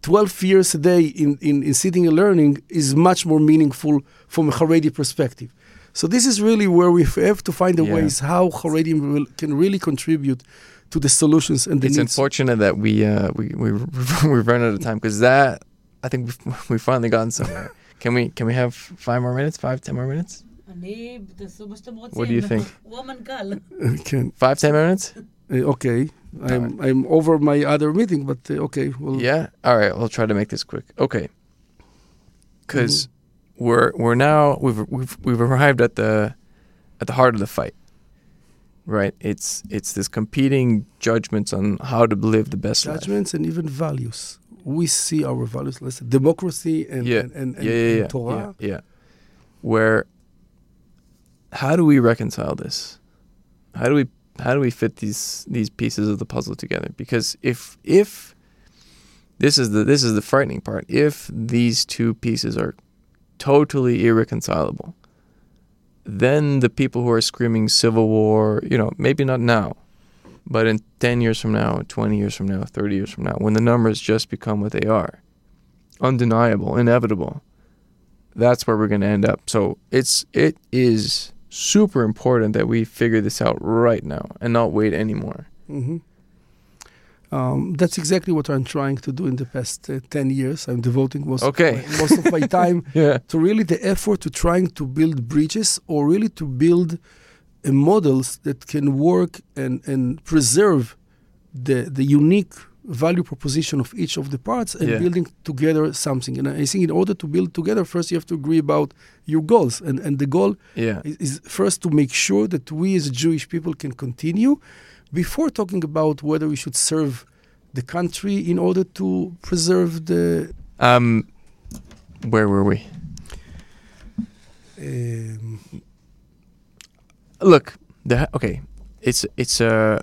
twelve years a day in, in, in sitting and learning is much more meaningful from a Haredi perspective. So this is really where we <laughs> have to find the Yeah. ways how Haredim can really contribute to the solutions and the it's needs. unfortunate that we uh, we we <laughs> we've run out of time because that I think we've, <laughs> we've finally gotten somewhere. can we can we have five more minutes? Five ten more minutes? What do you think? <laughs> Can five ten minutes? Uh, okay, I'm right. I'm over my other meeting, but uh, okay. We'll... Yeah. All right. I'll try to make this quick. Okay. Because mm. Mm-hmm. we're we're now we've we've we've arrived at the at the heart of the fight. Right. It's it's this competing judgments on how to live the best judgments life. and even values. We see our values, let's say democracy and, Yeah. and, and, and, yeah, yeah, and Torah. yeah, yeah. Where how do we reconcile this? How do we how do we fit these these pieces of the puzzle together? Because if if this is the this is the frightening part, if these two pieces are totally irreconcilable, then the people who are screaming civil war, you know, maybe not now, but in 10 years from now, 20 years from now, 30 years from now, when the numbers just become what they are, undeniable, inevitable, that's where we're going to end up. So it's it is super important that we figure this out right now and not wait anymore. hmm Um, that's exactly what I'm trying to do in the past uh, 10 years. I'm devoting most, Okay. of, my, most of my <laughs> time Yeah. to really the effort to trying to build bridges or really to build models that can work and, and preserve the, the unique value proposition of each of the parts and Yeah. building together something. And I think in order to build together, first you have to agree about your goals. And, and the goal Yeah. is, is first to make sure that we as Jewish people can continue before talking about whether we should serve the country in order to preserve the Um, where were we? um, Look, the okay, it's it's a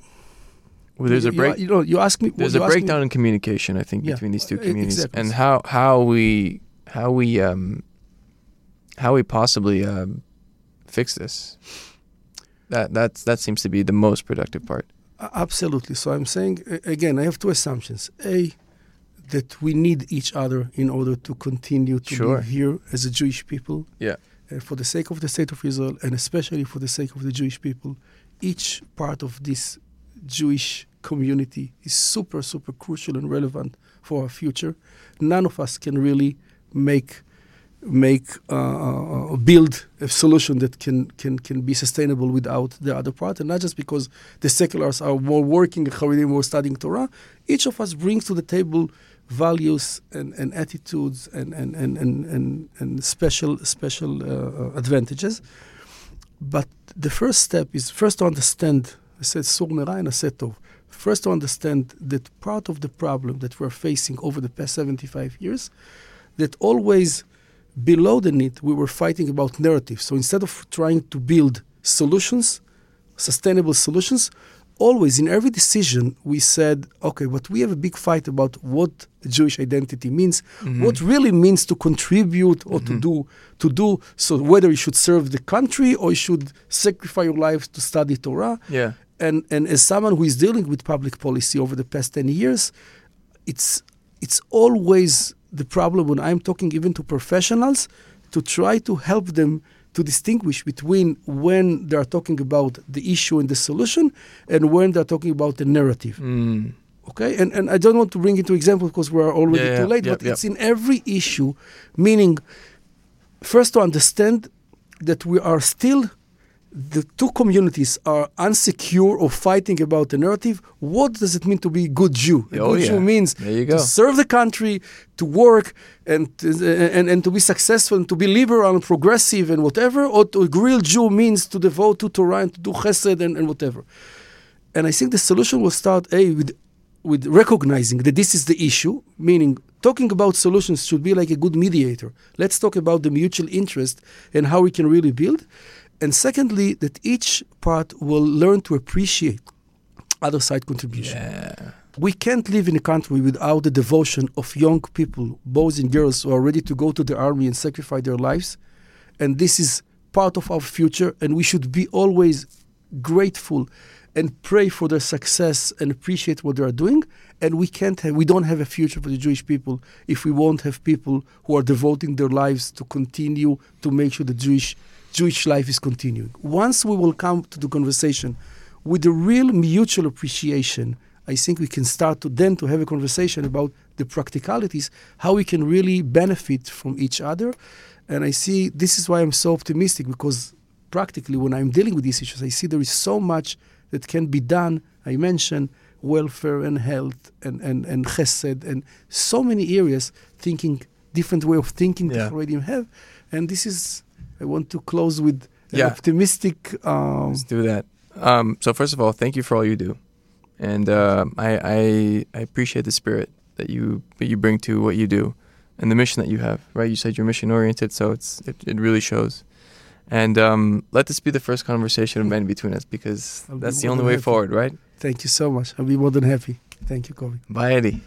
well, there's a break. You know, you ask me. There's a ask me- breakdown in communication, I think, Yeah, between these two communities, exactly. and how how we how we um how we possibly um fix this. That that's that seems to be the most productive part. Absolutely. So I'm saying again, I have two assumptions. A, that we need each other in order to continue to Sure. live here as a Jewish people. Yeah. Uh, for the sake of the state of Israel, and especially for the sake of the Jewish people, each part of this Jewish community is super, super crucial and relevant for our future. None of us can really make make uh, uh, build a solution that can, can can be sustainable without the other part, and not just because the seculars are more working, Haredim more studying Torah. Each of us brings to the table values and, and attitudes and and, and, and, and, special special uh, uh, advantages. But the first step is first to understand. I said sur mera and asetov. First to understand that part of the problem that we're facing over the past 75 years, that always below the need we were fighting about narrative. So instead of trying to build solutions, sustainable solutions, always in every decision we said, okay, but we have a big fight about what Jewish identity means, Mm-hmm. what really means to contribute or to Mhm. do to do so whether you should serve the country or you should sacrifice your life to study Torah. Yeah. And and as someone who is dealing with public policy over the past 10 years, it's it's always the problem when I'm talking even to professionals to try to help them to distinguish between when they are talking about the issue and the solution and when they're talking about the narrative. Mm. Okay, and and I don't want to bring into example because we are already Yeah, too late. yeah, but yeah. it's in every issue, meaning first to understand that we are still the two communities are unsecure or fighting about the narrative. What does it mean to be a good Jew? A Oh, good yeah. Jew means to serve the country, to work, and, and and to be successful, and to be liberal and progressive and whatever. Or to, a real Jew means to devote to Torah and to do Chesed and, and whatever. And I think the solution will start a with with recognizing that this is the issue, meaning talking about solutions should be like a good mediator. Let's talk about the mutual interest and how we can really build. And secondly, that each part will learn to appreciate other side contribution. Yeah. We can't live in a country without the devotion of young people, boys and girls, who are ready to go to the army and sacrifice their lives. And this is part of our future, and we should be always grateful and pray for their success and appreciate what they are doing. And we can't have, we don't have a future for the Jewish people if we won't have people who are devoting their lives to continue to make sure the Jewish Jewish life is continuing. Once we will come to the conversation with a real mutual appreciation, I think we can start to then to have a conversation about the practicalities, how we can really benefit from each other. And I see this is why I'm so optimistic because practically when I'm dealing with these issues, I see there is so much that can be done. I mentioned welfare and health and, and, and chesed and so many areas thinking different way of thinking Yeah. that already have. And this is I want to close with an Yeah. optimistic um, Let's do that. Um, so first of all, thank you for all you do, and um I, I I appreciate the spirit that you that you bring to what you do, and the mission that you have. Right, you said you're mission oriented, so it's it, it really shows. And um, let this be the first conversation of many between us, because I'll be that's the only way happy. forward, right? Thank you so much. I'll be more than happy. Thank you, Kobe. Bye, Eddie.